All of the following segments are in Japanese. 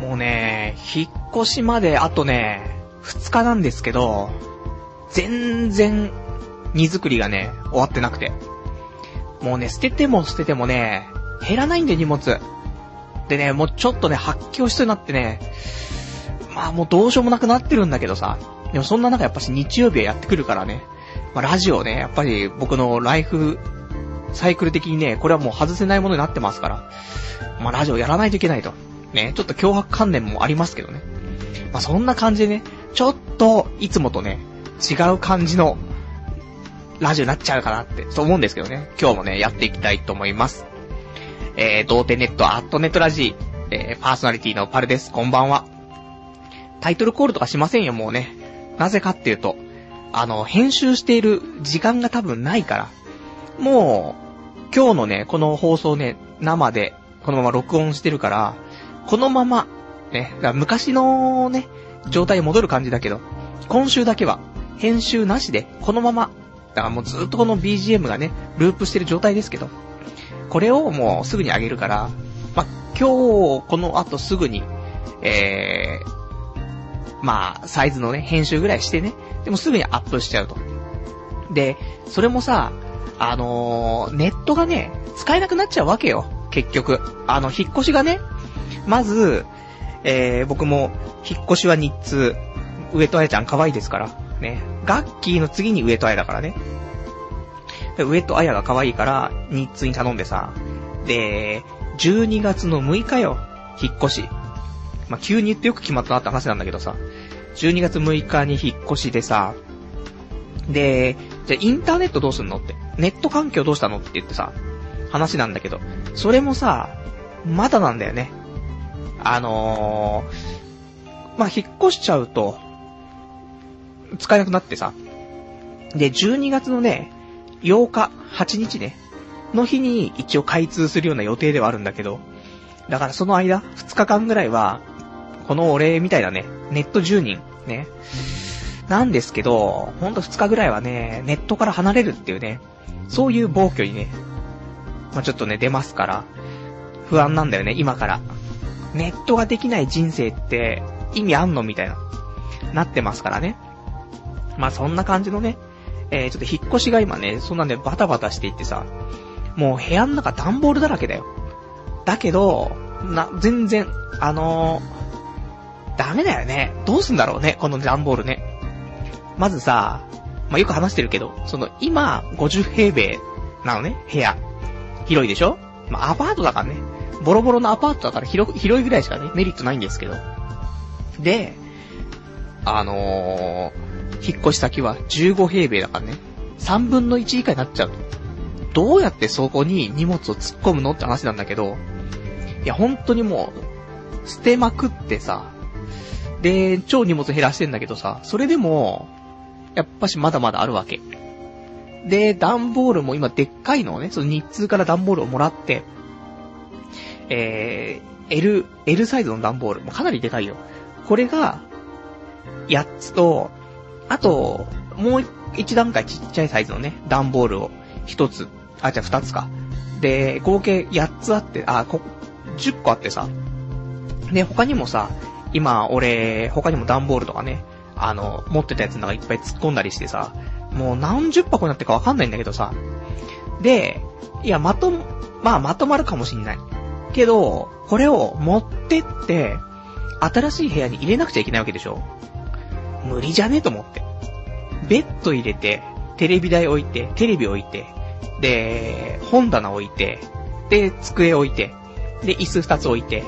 もうね、引っ越しまであとね、2日なんですけど、全然、荷造りがね、終わってなくて。もうね、捨てても捨ててもね、減らないんだよ、荷物。でね、もうちょっとね、発狂しそうになってね、まあもうどうしようもなくなってるんだけどさ、でもそんな中やっぱし日曜日はやってくるからね、まあラジオね、やっぱり僕のライフ、サイクル的にね、これはもう外せないものになってますから、まあラジオやらないといけないと。ね、ちょっと脅迫観念もありますけどね。まあそんな感じでね、ちょっと、いつもとね、違う感じの、ラジオになっちゃうかなって、そう思うんですけどね。今日もね、やっていきたいと思います。えー、童貞ネット、アットネットラジー、えー、パーソナリティのパルです。こんばんは。タイトルコールとかしませんよ、もうね。なぜかっていうと、あの、編集している時間が多分ないから、もう、今日のね、この放送ね、生で、このまま録音してるから、このまま、ね、昔のね、状態に戻る感じだけど、今週だけは、編集なしで、このまま、だからもうずっとこの BGM がね、ループしてる状態ですけど、これをもうすぐに上げるから、ま今日、この後すぐに、えー、まあ、サイズのね、編集ぐらいしてね、でもすぐにアップしちゃうと。で、それもさ、あのー、ネットがね、使えなくなっちゃうわけよ、結局。あの、引っ越しがね、まず、えー、僕も、引っ越しは日通、上戸彩ちゃん可愛いですから、ね。ガッキーの次に上戸彩だからね。上戸彩が可愛いから、日通に頼んでさ、で、12月の6日よ、引っ越し。まあ、急に言ってよく決まったなって話なんだけどさ、12月6日に引っ越しでさ、で、じゃインターネットどうすんのって、ネット環境どうしたのって言ってさ、話なんだけど、それもさ、まだなんだよね。あのー、まあ、引っ越しちゃうと、使えなくなってさ。で、12月のね、8日、8日ね、の日に一応開通するような予定ではあるんだけど、だからその間、2日間ぐらいは、この俺みたいなね、ネット10人、ね、なんですけど、ほんと2日ぐらいはね、ネットから離れるっていうね、そういう暴挙にね、まあ、ちょっとね、出ますから、不安なんだよね、今から。ネットができない人生って意味あんのみたいな、なってますからね。まあそんな感じのね、えー、ちょっと引っ越しが今ね、そんなんでバタバタしていってさ、もう部屋の中段ボールだらけだよ。だけど、な、全然、あのー、ダメだよね。どうすんだろうね、この段ボールね。まずさ、まあ、よく話してるけど、その、今、50平米なのね、部屋。広いでしょ？まあ、アパートだからね。ボロボロのアパートだから広、広いぐらいしかね、メリットないんですけど。で、あのー、引っ越し先は15平米だからね、3分の1以下になっちゃう。どうやってそこに荷物を突っ込むのって話なんだけど、いや、本当にもう、捨てまくってさ、で、超荷物減らしてんだけどさ、それでも、やっぱしまだまだあるわけ。で、段ボールも今でっかいのをね、その日通から段ボールをもらって、えー、L、L サイズの段ボール、もかなりでかいよ。これが、8つと、あと、もう一段階ちっちゃいサイズのね、段ボールを1つ、あ、じゃあ2つか。で、合計8つあって、あ、こ、10個あってさ。で、他にもさ、今、俺、他にも段ボールとかね、あの、持ってたやつの中いっぱい突っ込んだりしてさ、もう何十箱になってるかわかんないんだけどさ。で、いや、まと、まあ、まとまるかもしんない。けど、これを持ってって、新しい部屋に入れなくちゃいけないわけでしょ？無理じゃね？えと思って。ベッド入れて、テレビ台置いて、テレビ置いて、で、本棚置いて、で、机置いて、で、椅子二つ置いて、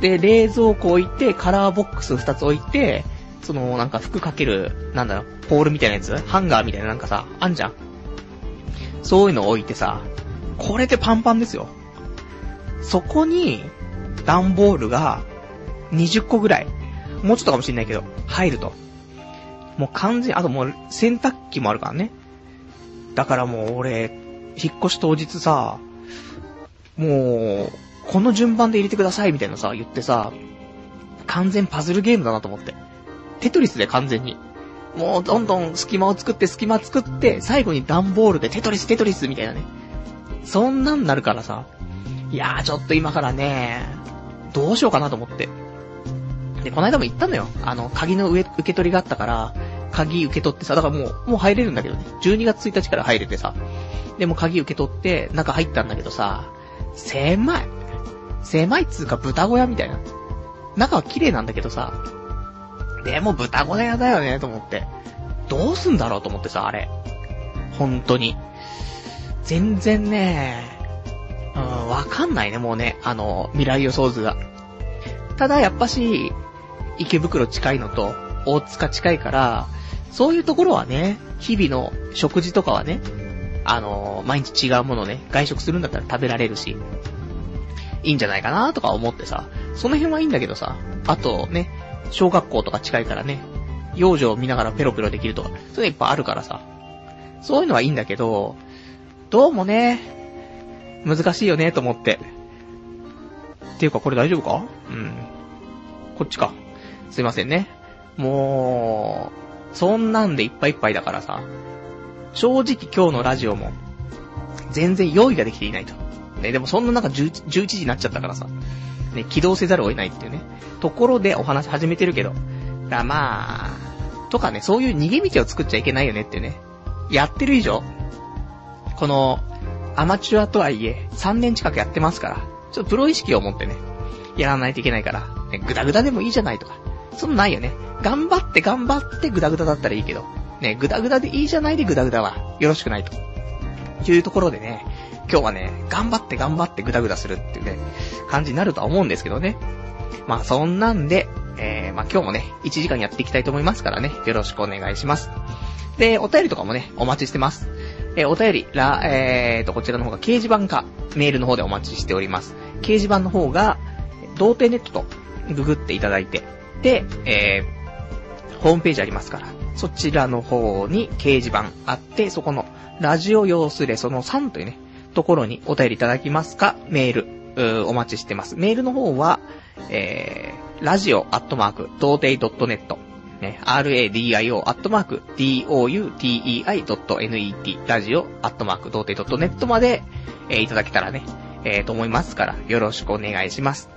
で、冷蔵庫置いて、カラーボックス二つ置いて、その、なんか服かける、なんだろう、ポールみたいなやつ？ハンガーみたいななんかさ、あんじゃん。そういうの置いてさ、これでパンパンですよ。そこに、段ボールが、20個ぐらい、もうちょっとかもしんないけど、入ると。もう完全、あともう洗濯機もあるからね。だからもう俺、引っ越し当日さ、もう、この順番で入れてくださいみたいなさ、言ってさ、完全パズルゲームだなと思って。テトリスで完全に。もうどんどん隙間を作って隙間作って、最後に段ボールでテトリステトリスみたいなね。そんなんなるからさ。いやーちょっと今からね、どうしようかなと思って。で、この間も言ったのよ。あの、鍵の上、受け取りがあったから、鍵受け取ってさ、だからもう、もう入れるんだけどね。12月1日から入れてさ。でも鍵受け取って、中入ったんだけどさ、狭い。狭いっつうか豚小屋みたいな。中は綺麗なんだけどさ、でも豚小屋だよね、と思って。どうすんだろうと思ってさ、あれ。本当に。全然ね、うん、わかんないね、もうね、あの、未来予想図が。ただ、やっぱし、池袋近いのと、大塚近いから、そういうところはね、日々の食事とかはね、あの毎日違うものね、外食するんだったら食べられるし、いいんじゃないかなとか思ってさ、その辺はいいんだけどさ、あとね、小学校とか近いからね、幼女を見ながらペロペロできるとか、そういうのいっぱいあるからさ、そういうのはいいんだけど、どうもね、難しいよね、と思って。っていうか、これ大丈夫か？うん。こっちか。すいませんね。もう、そんなんでいっぱいいっぱいだからさ、正直今日のラジオも、全然用意ができていないと。ね、でもそんな中 11, 11時になっちゃったからさ、ね、起動せざるを得ないっていうね、ところでお話始めてるけど、だまあ、とかね、そういう逃げ道を作っちゃいけないよねってね、やってる以上、この、アマチュアとはいえ、3年近くやってますから、ちょっとプロ意識を持ってね、やらないといけないから、ね、ぐだぐだでもいいじゃないとか。そんなないよね。頑張って頑張ってぐだぐだだったらいいけど、ね、ぐだぐだでいいじゃないでぐだぐだは、よろしくないと。いうところでね、今日はね、頑張って頑張ってぐだぐだするっていうね、感じになるとは思うんですけどね。まあそんなんで、えー、まあ今日もね、1時間やっていきたいと思いますからね、よろしくお願いします。で、お便りとかもね、お待ちしてます。えー、お便り、ら、えーと、こちらの方が掲示板か、メールの方でお待ちしております。掲示板の方が、童貞ネットとググっていただいて、で、えー、ホームページありますから、そちらの方に掲示板あって、そこの、ラジオ用スレその3というね、ところにお便りいただきますか、メール、お待ちしてます。メールの方は、えー、ラジオアットマーク、童貞 .net、ね、radio アットマーク、doutei.net、ラジオアットマーク、童貞 .net まで、えー、いただけたらね、えー、と思いますから、よろしくお願いします。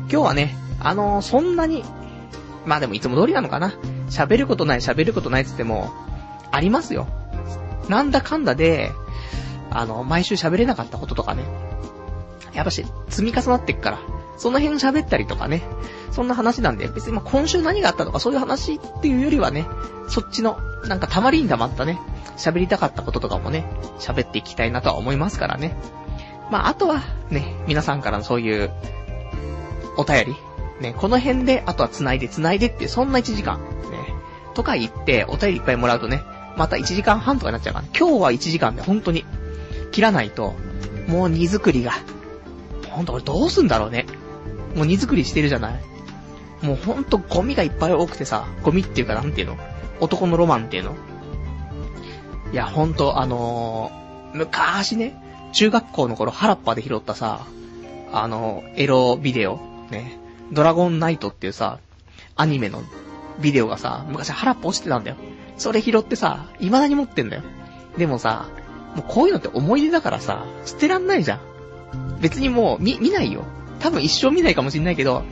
今日はね、あのー、そんなに、まあでもいつも通りなのかな。喋ることない喋ることないっつっても、ありますよ。なんだかんだで、あの、毎週喋れなかったこととかね。やっぱし、積み重なってっから、その辺喋ったりとかね。そんな話なんで、別にま今週何があったとかそういう話っていうよりはね、そっちの、なんかたまりにたまったね、喋りたかったこととかもね、喋っていきたいなとは思いますからね。まあ、あとは、ね、皆さんからのそういう、お便り、ね、この辺で、あとは繋いで繋いでって、そんな1時間、ね、とか言って、お便りいっぱいもらうとね、また1時間半とかになっちゃうから、ね、今日は1時間で本当に、切らないと、もう荷造りが、ほんと俺どうすんだろうね。もう荷造りしてるじゃないもうほんとゴミがいっぱい多くてさ、ゴミっていうかなんていうの？男のロマンっていうの？いや、ほんとあのー、昔ね、中学校の頃原っぱで拾ったさ、あの、エロビデオ、ね、ドラゴンナイトっていうさ、アニメのビデオがさ、昔原っぱ落ちてたんだよ。それ拾ってさ、未だに持ってんだよ。でもさ、もうこういうのって思い出だからさ、捨てらんないじゃん。別にもう、見、見ないよ。多分一生見ないかもしんないけど、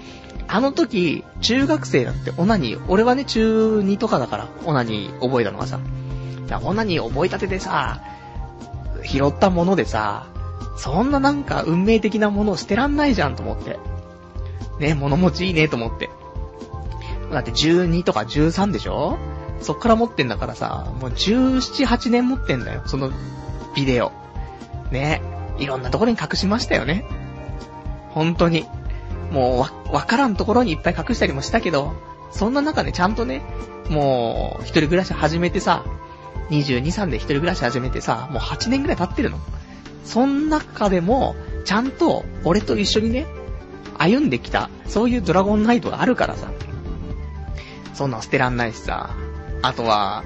あの時、中学生だってオナニー、俺はね、中2とかだから、オナニー覚えたのがさ。オナニー覚えたてでさ、拾ったものでさ、そんななんか運命的なものを捨てらんないじゃんと思って。ね、物持ちいいねと思って。だって12とか13でしょ？そっから持ってんだからさ、もう17、8年持ってんだよ、そのビデオ。ね。いろんなところに隠しましたよね。本当に。もうわ、わからんところにいっぱい隠したりもしたけど、そんな中でちゃんとね、もう、一人暮らし始めてさ、22、3で一人暮らし始めてさ、もう8年ぐらい経ってるの。そん中でも、ちゃんと、俺と一緒にね、歩んできた、そういうドラゴンナイトがあるからさ。そんなん捨てらんないしさ。あとは、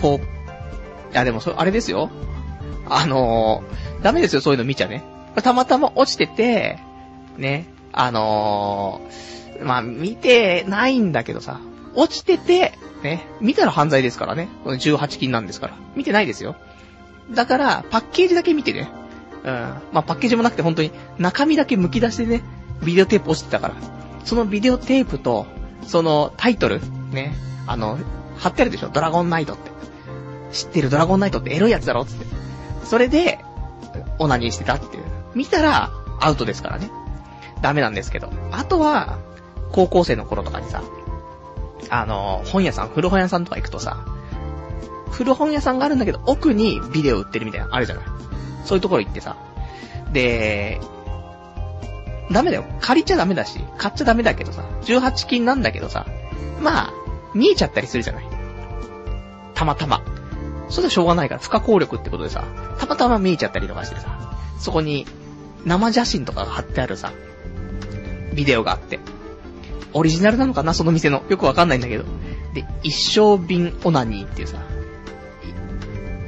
こう、いやでもそ、あれですよ。あのー、ダメですよ、そういうの見ちゃね。たまたま落ちてて、ね、あのー、まあ、見てないんだけどさ、落ちてて、ね、見たら犯罪ですからね。この18金なんですから。見てないですよ。だから、パッケージだけ見てね。うん。まあ、パッケージもなくて本当に中身だけ剥き出してね、ビデオテープ落ちてたから。そのビデオテープと、そのタイトル、ね、あの、貼ってあるでしょ？ドラゴンナイトって。知ってる？ドラゴンナイトってエロいやつだろ？つって。それで、オナニーしてたっていう。見たら、アウトですからね。ダメなんですけど。あとは、高校生の頃とかにさ、あの、本屋さん、古本屋さんとか行くとさ、古本屋さんがあるんだけど、奥にビデオ売ってるみたいな、あるじゃない。そういうところ行ってさ。で、ダメだよ。借りちゃダメだし、買っちゃダメだけどさ、18金なんだけどさ、まあ、見えちゃったりするじゃない。たまたま。それはしょうがないから、不可抗力ってことでさ、たまたま見えちゃったりとかしてさ、そこに、生写真とかが貼ってあるさ、ビデオがあって。オリジナルなのかな？その店の。よくわかんないんだけど。で、一生瓶オナニーっていうさ、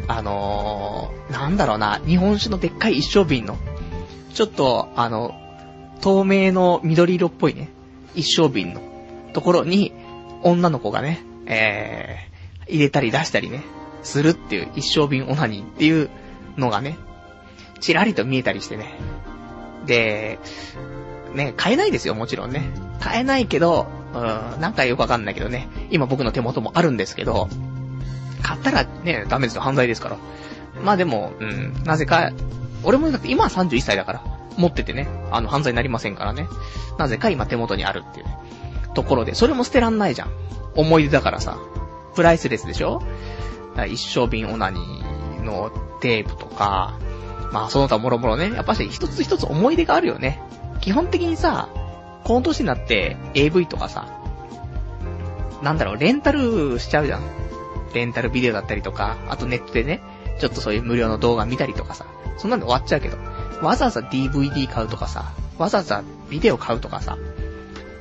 あのー、なんだろうな、日本酒のでっかい一生瓶の、ちょっと、あの、透明の緑色っぽいね、一生瓶のところに、女の子がね、えー、入れたり出したりね、するっていう一生瓶オナニーっていうのがね、ちらりと見えたりしてね。で、ね、買えないですよ、もちろんね。買えないけど、うん、なんかよくわかんないけどね、今僕の手元もあるんですけど、買ったらね、ダメですよ、犯罪ですから。まあでも、うん、なぜか、俺もだって今は31歳だから、持っててね、あの、犯罪になりませんからね。なぜか今手元にあるっていうね、ところで、それも捨てらんないじゃん。思い出だからさ。プライスレスでしょ？一生瓶オナニーのテープとか、まあその他もろもろね、やっぱし一つ一つ思い出があるよね。基本的にさ、この年になって AV とかさ、なんだろう、レンタルしちゃうじゃん。レンタルビデオだったりとか、あとネットでね、ちょっとそういう無料の動画見たりとかさ、そんなんで終わっちゃうけど、わざわざ DVD 買うとかさ、わざわざビデオ買うとかさ、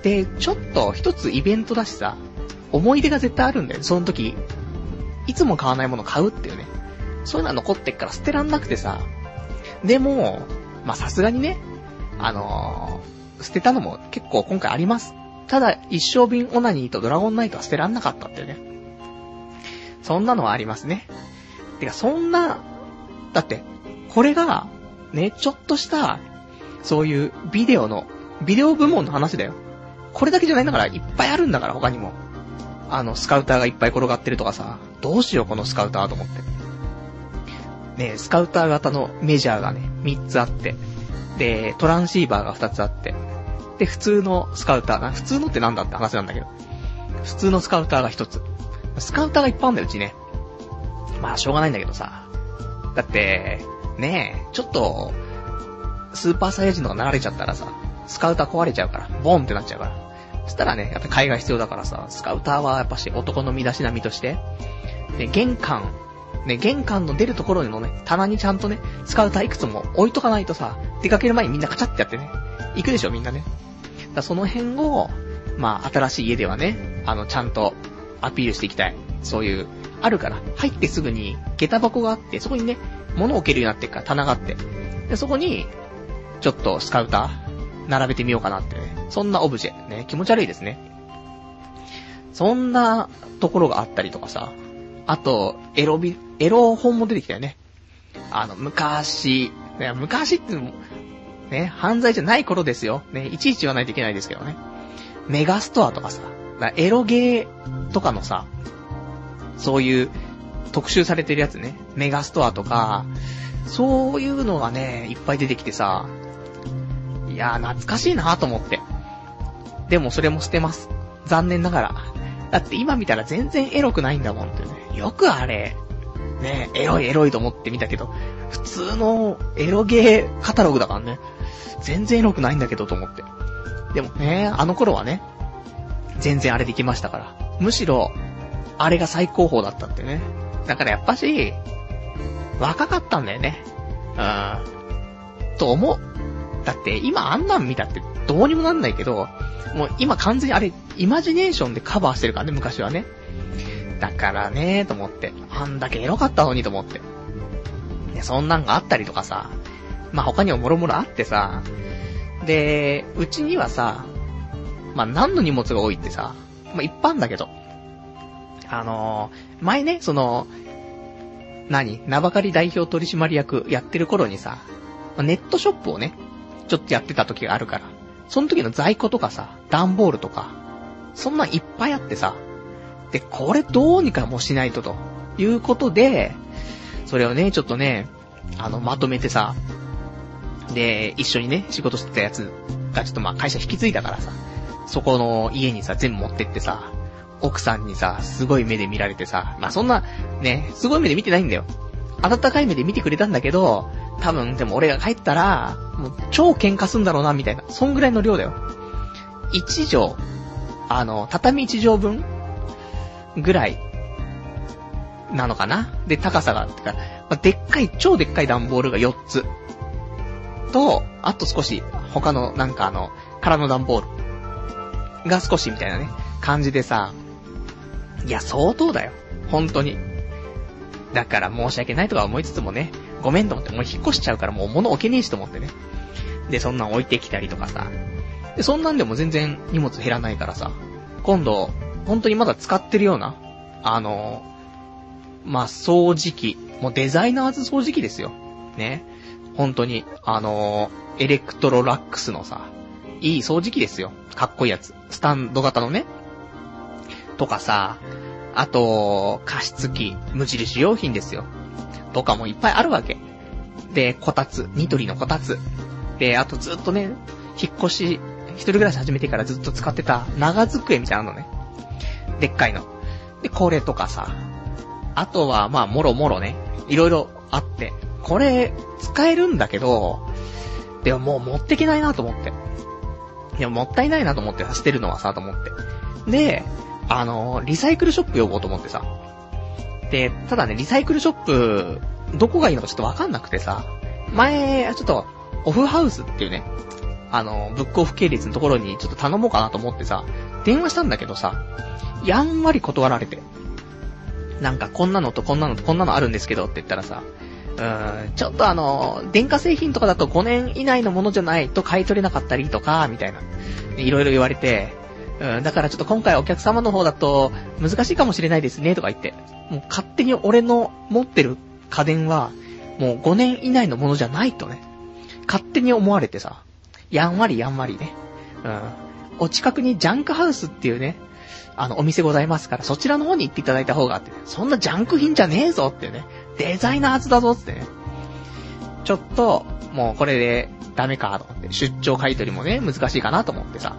で、ちょっと一つイベントだしさ、思い出が絶対あるんだよねその時、いつも買わないもの買うっていうね。そういうのは残ってっから捨てらんなくてさ。でも、まさすがにね、あのー、捨てたのも結構今回あります。ただ、一生瓶オナニーとドラゴンナイトは捨てらんなかったってね。そんなのはありますね。てか、そんな、だって、これが、ね、ちょっとした、そういうビデオの、ビデオ部門の話だよ。これだけじゃないんだから、いっぱいあるんだから、他にも。あの、スカウターがいっぱい転がってるとかさ、どうしよう、このスカウターと思って。ねスカウター型のメジャーがね、3つあって、で、トランシーバーが2つあって、で、普通のスカウターな、普通のってなんだって話なんだけど、普通のスカウターが1つ。スカウターがいっぱいあるんだよ、うちね。まあ、しょうがないんだけどさ。だって、ねえ、ちょっと、スーパーサイヤ人とかなられちゃったらさ、スカウター壊れちゃうから、ボンってなっちゃうから。そしたらね、やっぱ海外必要だからさ、スカウターはやっぱし男の身だしなみとして、で、玄関、ね、玄関の出るところのね、棚にちゃんとね、スカウターいくつも置いとかないとさ、出かける前にみんなカチャってやってね、行くでしょみんなね。だその辺を、まあ、新しい家ではね、あの、ちゃんとアピールしていきたい。そういう、あるから、入ってすぐに、下駄箱があって、そこにね、物を置けるようになってるから棚があって。で、そこに、ちょっとスカウター、並べてみようかなってね。そんなオブジェ。ね、気持ち悪いですね。そんなところがあったりとかさ。あと、エロビ、エロ本も出てきたよね。あの、昔、ね、昔っても、ね、犯罪じゃない頃ですよ。ね、いちいち言わないといけないですけどね。メガストアとかさ、エロゲーとかのさ、そういう特集されてるやつね、メガストアとか、そういうのがね、いっぱい出てきてさ、いやー懐かしいなと思って。でもそれも捨てます。残念ながら。だって今見たら全然エロくないんだもんってね。よくあれ、ね、エロいエロいと思って見たけど、普通のエロゲーカタログだからね。全然エロくないんだけどと思って。でもね、あの頃はね、全然あれできましたから。むしろ、あれが最高峰だったってね。だからやっぱし、若かったんだよね。うん。と思う。だって今あんなん見たってどうにもなんないけど、もう今完全にあれ、イマジネーションでカバーしてるからね、昔はね。だからね、と思って。あんだけエロかったのにと思って。ね、そんなんがあったりとかさ。まあ、他にももろもろあってさ。で、うちにはさ、まあ、何の荷物が多いってさ、まあ、一般だけど。あのー、前ね、その、何？名ばかり代表取締役やってる頃にさ、ネットショップをね、ちょっとやってた時があるから、その時の在庫とかさ、段ボールとか、そんなんいっぱいあってさ。で、これどうにかもしないとと。いうことで、それをね、ちょっとね、あの、まとめてさ、で、一緒にね、仕事してたやつがちょっとまあ会社引き継いだからさ、そこの家にさ、全部持ってってさ、奥さんにさ、すごい目で見られてさ、まあそんな、ね、すごい目で見てないんだよ。温かい目で見てくれたんだけど、多分でも俺が帰ったら、もう超喧嘩すんだろうな、みたいな。そんぐらいの量だよ。一畳、あの、畳一畳分ぐらい、なのかな？で、高さが、てか、ま、でっかい、超でっかい段ボールが4つ。と、あと少し、他の、なんかあの、空の段ボール。が少しみたいなね、感じでさ、いや、相当だよ。本当に。だから申し訳ないとか思いつつもね、ごめんと思って、もう引っ越しちゃうからもう物置けねえしと思ってね。で、そんなん置いてきたりとかさ。で、そんなんでも全然荷物減らないからさ。今度、本当にまだ使ってるような、あの、まあ、掃除機。もうデザイナーズ掃除機ですよ。ね。本当に、あのエレクトロラックスのさ、いい掃除機ですよ。かっこいいやつ。スタンド型のね。とかさ、あと、加湿器、無印良品ですよ。とかもいっぱいあるわけ。で、こたつ、ニトリのこたつ。で、あとずっとね、引っ越し、一人暮らし始めてからずっと使ってた長机みたいなのね。でっかいの。で、これとかさ。あとは、まあ、もろもろね、いろいろあって。これ、使えるんだけど、でももう持ってけないなと思って。いや、もったいないなと思ってさ、捨てるのはさ、と思って。で、あの、リサイクルショップ呼ぼうと思ってさ。で、ただね、リサイクルショップ、どこがいいのかちょっとわかんなくてさ、前、ちょっと、オフハウスっていうね、あの、ブックオフ系列のところにちょっと頼もうかなと思ってさ、電話したんだけどさ、やんわり断られて。なんか、こんなのとこんなのとこんなのあるんですけどって言ったらさ、うーん、ちょっとあの、電化製品とかだと5年以内のものじゃないと買い取れなかったりとか、みたいな。いろいろ言われて、うん、だからちょっと今回お客様の方だと難しいかもしれないですね、とか言って。もう勝手に俺の持ってる家電は、もう5年以内のものじゃないとね。勝手に思われてさ。やんわりやんわりね。うん。お近くにジャンクハウスっていうね、あの、お店ございますから、そちらの方に行っていただいた方があって、そんなジャンク品じゃねえぞってね。デザイナーズだぞってね。ちょっと、もうこれでダメかと思って、出張買い取りもね、難しいかなと思ってさ。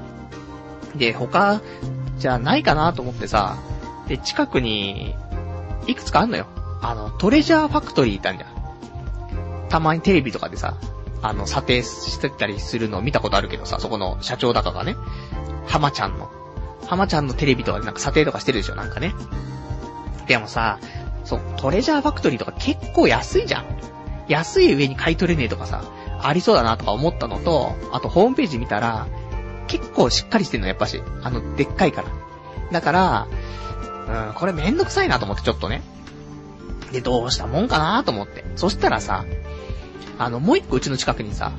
で、他、じゃないかなと思ってさ、で、近くに、いくつかあんのよ。あの、トレジャーファクトリーってあるじゃん。たまにテレビとかでさ、あの、査定してたりするのを見たことあるけどさ、そこの社長だかがね、浜ちゃんの、浜ちゃんのテレビとかでなんか査定とかしてるでしょ、なんかね。でもさ、そう、トレジャーファクトリーとか結構安いじゃん。安い上に買い取れねえとかさ、ありそうだなとか思ったのと、あとホームページ見たら、結構しっかりしてんの、やっぱし。あの、でっかいから。だから、うん、これめんどくさいなと思って、ちょっとね。で、どうしたもんかなと思って。そしたらさ、あの、もう一個うちの近くにさ、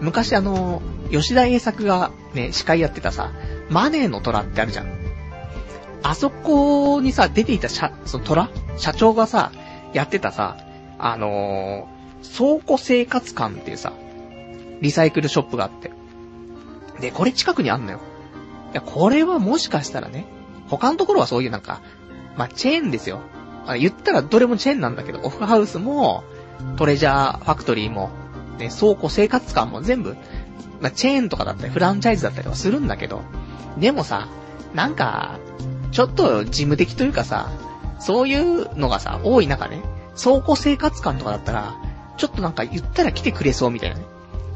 昔あの、吉田栄作がね、司会やってたさ、マネーの虎ってあるじゃん。あそこにさ、出ていた社、その虎？社長がさ、やってたさ、あのー、倉庫生活館っていうさ、リサイクルショップがあって。で、これ近くにあんのよ。いや、これはもしかしたらね、他のところはそういうなんか、まあ、チェーンですよ。あ言ったらどれもチェーンなんだけど、オフハウスも、トレジャーファクトリーも、ね、倉庫生活館も全部、まあ、チェーンとかだったり、フランチャイズだったりはするんだけど、でもさ、なんか、ちょっと事務的というかさ、そういうのがさ、多い中ね、倉庫生活館とかだったら、ちょっとなんか言ったら来てくれそうみたいなね。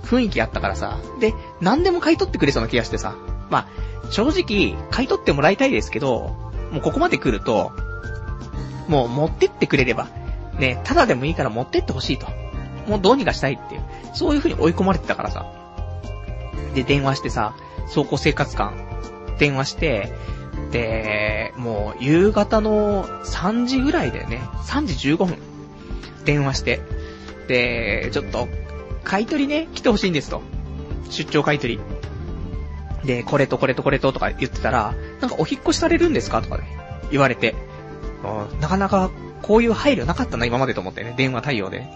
雰囲気あったからさ。で、何でも買い取ってくれそうな気がしてさ。まあ、正直、買い取ってもらいたいですけど、もうここまで来ると、もう持ってってくれれば、ね、ただでもいいから持ってってほしいと。もうどうにかしたいっていう。そういう風に追い込まれてたからさ。で、電話してさ、倉庫生活館、電話して、で、もう夕方の3時ぐらいだよね。3時15分。電話して。で、ちょっと買い取りね、来てほしいんですと。出張買い取り。で、これとこれとこれととか言ってたら、なんかお引越しされるんですか？とかね、言われて。なかなかこういう配慮なかったな、今までと思ってね、電話対応で。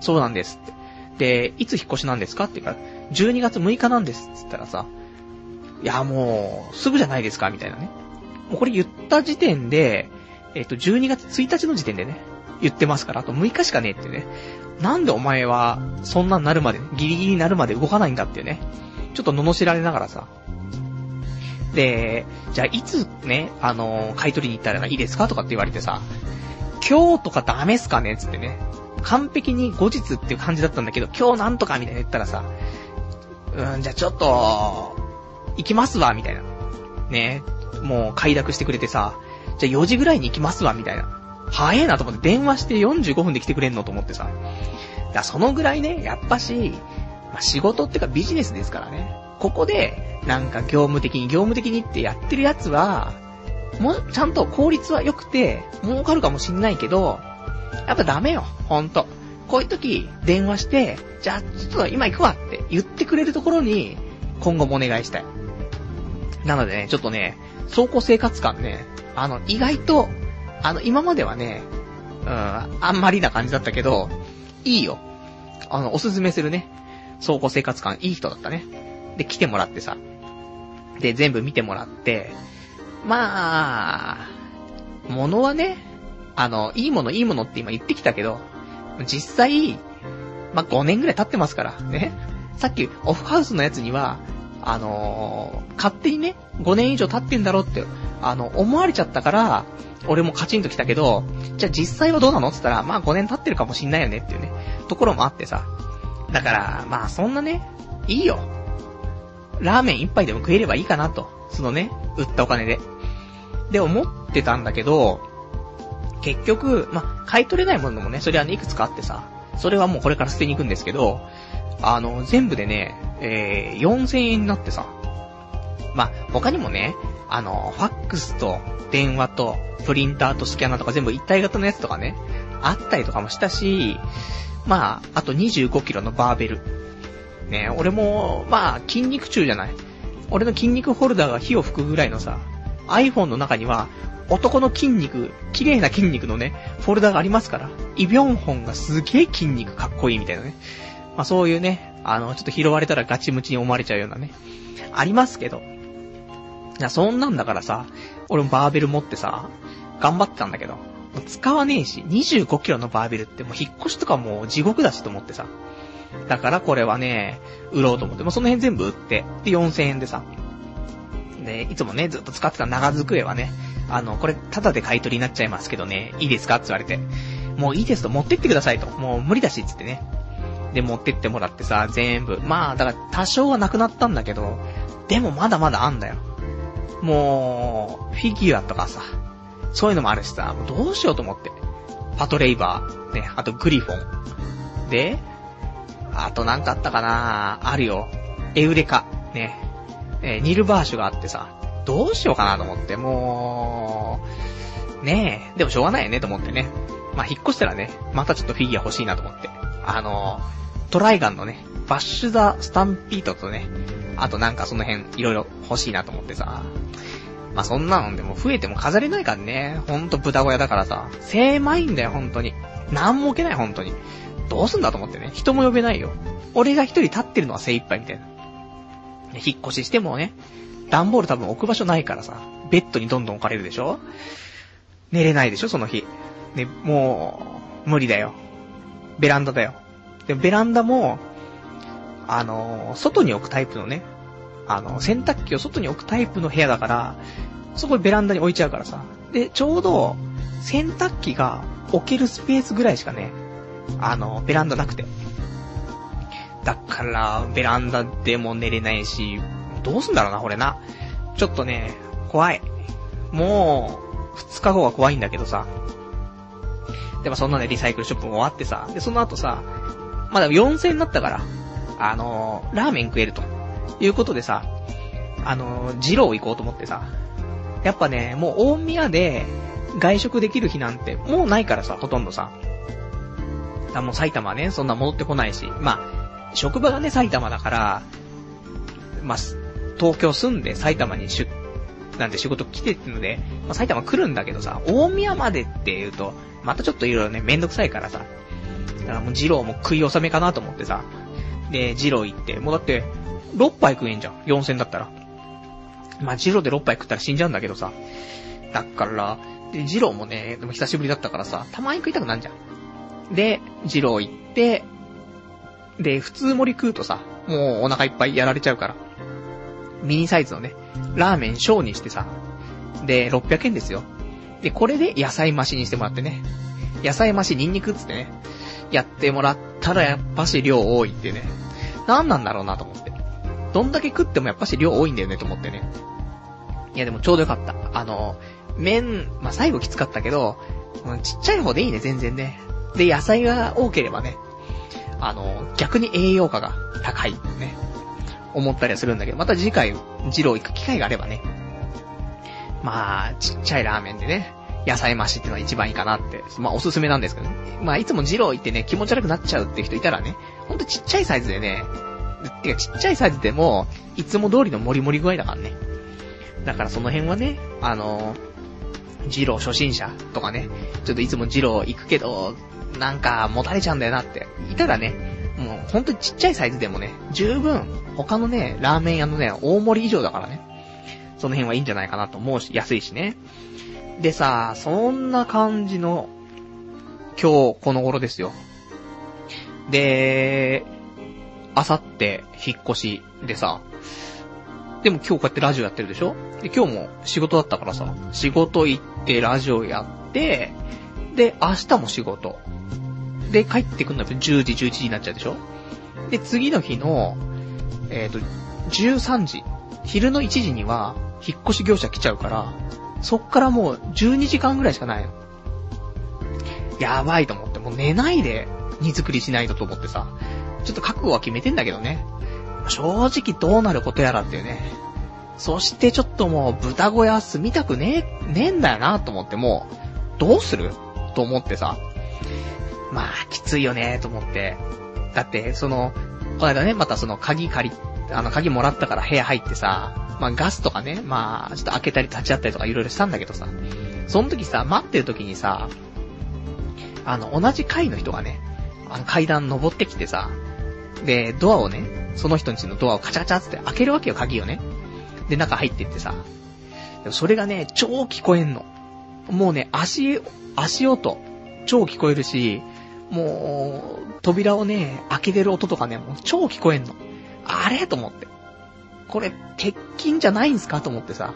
そうなんですって。で、いつ引っ越しなんですかって言うから、12月6日なんですって言ったらさ、いや、もう、すぐじゃないですか、みたいなね。もうこれ言った時点で、えっ、と、12月1日の時点でね、言ってますから、あと6日しかねえってね。なんでお前は、そんなんなるまで、ギリギリになるまで動かないんだってね。ちょっと罵られながらさ。で、じゃあいつね、あの、買い取りに行ったらいいですかとかって言われてさ、今日とかダメっすかね？つってね。完璧に後日っていう感じだったんだけど、今日なんとかみたいな言ったらさ、うん、じゃあちょっと、行きますわ、みたいな。ね。もう快諾してくれてさ、じゃあ4時ぐらいに行きますわ、みたいな。早えなと思って電話して45分で来てくれんのと思ってさ。だそのぐらいね、やっぱし、まあ、仕事ってかビジネスですからね。ここで、なんか業務的に業務的にってやってるやつは、もう、ちゃんと効率は良くて、儲かるかもしんないけど、やっぱダメよ、ほんと。こういう時、電話して、じゃあ、ちょっと今行くわって言ってくれるところに、今後もお願いしたい。なのでね、ちょっとね、倉庫生活感ね、あの、意外と、あの、今まではね、うん、あんまりな感じだったけど、いいよ。あの、おすすめするね。倉庫生活感いい人だったね。で、来てもらってさ。で、全部見てもらって、まあ、物はね、あの、いいものいいものって今言ってきたけど、実際、まあ、5年ぐらい経ってますから、ね。さっき、オフハウスのやつには、あのー、勝手にね、5年以上経ってんだろうって、あの、思われちゃったから、俺もカチンと来たけど、じゃあ実際はどうなのって言ったら、まあ5年経ってるかもしんないよねっていうね、ところもあってさ。だから、まあそんなね、いいよ。ラーメン一杯でも食えればいいかなと。そのね、売ったお金で。で、思ってたんだけど、結局、ま、買い取れないものもね、それはね、いくつかあってさ、それはもうこれから捨てに行くんですけど、あの、全部でね、えー、4000円になってさ、ま、他にもね、あの、ファックスと電話とプリンターとスキャナーとか全部一体型のやつとかね、あったりとかもしたし、まあ、あと25キロのバーベル。ね、俺も、まあ、筋肉中じゃない？俺の筋肉ホルダーが火を吹くぐらいのさ、iPhone の中には、男の筋肉、綺麗な筋肉のね、フォルダがありますから、イビョンホンがすげえ筋肉かっこいいみたいなね。まあそういうね、あの、ちょっと拾われたらガチムチに思われちゃうようなね、ありますけど。いや、そんなんだからさ、俺もバーベル持ってさ、頑張ってたんだけど、使わねえし、25キロのバーベルってもう引っ越しとかもう地獄だしと思ってさ。だからこれはね、売ろうと思って、もうその辺全部売って、で、4000円でさ。で、いつもね、ずっと使ってた長机はね、あの、これ、ただで買い取りになっちゃいますけどね、いいですか？って言われて。もういいですと、持ってってくださいと。もう無理だし、つってね。で、持ってってもらってさ、全部。まあ、だから多少はなくなったんだけど、でもまだまだあんだよ。もう、フィギュアとかさ、そういうのもあるしさ、もうどうしようと思って。パトレイバー、ね、あとグリフォン。で、あとなんかあったかな？あるよ。エウレカ、ね。えー、ニルバーシュがあってさ、どうしようかなと思って、もう、ねえ、でもしょうがないよねと思ってね。まあ、引っ越したらね、またちょっとフィギュア欲しいなと思って。あのー、トライガンのね、バッシュザ・スタンピートとね、あとなんかその辺いろいろ欲しいなと思ってさ。まあ、そんなのでも増えても飾れないからね。ほんと豚小屋だからさ。狭いんだよ、ほんとに。なんも置けない、ほんとに。どうすんだと思ってね。人も呼べないよ。俺が一人立ってるのは精一杯みたいな。引っ越ししてもね、段ボール多分置く場所ないからさ、ベッドにどんどん置かれるでしょ寝れないでしょ、その日。ね、もう、無理だよ。ベランダだよ。でもベランダも、あの、外に置くタイプのね、あの、洗濯機を外に置くタイプの部屋だから、そこベランダに置いちゃうからさ。で、ちょうど、洗濯機が置けるスペースぐらいしかね、あの、ベランダなくて。だから、ベランダでも寝れないし、どうすんだろうな、これな。ちょっとね、怖い。もう、二日後は怖いんだけどさ。でもそんなね、リサイクルショップも終わってさ。で、その後さ、まだ4000になったから、あのー、ラーメン食えると。いうことでさ、あのー、二郎行こうと思ってさ。やっぱね、もう大宮で外食できる日なんてもうないからさ、ほとんどさ。あもう埼玉ね、そんな戻ってこないし。まあ、職場がね、埼玉だから、まあ、東京住んで埼玉に出、なんで仕事来てってので、まあ、埼玉来るんだけどさ、大宮までって言うと、またちょっといろいろね、めんどくさいからさ。だからもう二郎も食い納めかなと思ってさ。で、二郎行って、もうだって、6杯食えんじゃん。4000だったら。まあ、ジローで6杯食ったら死んじゃうんだけどさ。だから、で、ジローもね、でも久しぶりだったからさ、たまに食いたくなんじゃん。で、ジロー行って、で、普通盛り食うとさ、もうお腹いっぱいやられちゃうから。ミニサイズのね、ラーメン小にしてさ、で、600円ですよ。で、これで野菜増しにしてもらってね。野菜増しニンニクっつってね、やってもらったらやっぱし量多いってね。何なんだろうなと思って。どんだけ食ってもやっぱし量多いんだよねと思ってね。いやでもちょうどよかった。あの、麺、まあ、最後きつかったけど、ちっちゃい方でいいね、全然ね。で、野菜が多ければね、あの、逆に栄養価が高いね。思ったりはするんだけど、また次回、二郎行く機会があればね。まあ、ちっちゃいラーメンでね、野菜増しってのが一番いいかなって、まあおすすめなんですけどね。まあいつも二郎行ってね、気持ち悪くなっちゃうって人いたらね、ほんとちっちゃいサイズでね、てかちっちゃいサイズでも、いつも通りのモリモリ具合だからね。だからその辺はね、あの二郎初心者とかね、ちょっといつも二郎行くけど、なんか持たれちゃうんだよなって、いたらね、もうほんとちっちゃいサイズでもね、十分、他のね、ラーメン屋のね、大盛り以上だからね。その辺はいいんじゃないかなと思うし、安いしね。でさ、そんな感じの、今日この頃ですよ。で、あさって引っ越しでさ、でも今日こうやってラジオやってるでしょ？で、今日も仕事だったからさ、仕事行ってラジオやって、で、明日も仕事。で、帰ってくるのは10時、11時になっちゃうでしょ？で、次の日の、えっ、ー、と、13時、昼の1時には、引っ越し業者来ちゃうから、そっからもう12時間ぐらいしかないの。やばいと思って、もう寝ないで荷造りしないとと思ってさ、ちょっと覚悟は決めてんだけどね。正直どうなることやらっていうね。そしてちょっともう豚小屋住みたくねえ、ねえんだよなと思ってもう、どうする？と思ってさ。まあ、きついよねと思って。だって、その、この間ね、またその鍵借り、あの鍵もらったから部屋入ってさ、まあガスとかね、まあ、ちょっと開けたり立ち会ったりとかいろいろしたんだけどさ、その時さ、待ってる時にさ、あの、同じ階の人がね、あの階段登ってきてさ、で、ドアをね、その人んちのドアをカチャカチャって開けるわけよ、鍵をね。で、中入ってってさ。それがね、超聞こえんの。もうね、足、足音、超聞こえるし、もう、扉をね、開けてる音とかね、もう超聞こえんの。あれ？と思って。これ、鉄筋じゃないんすか？と思ってさ。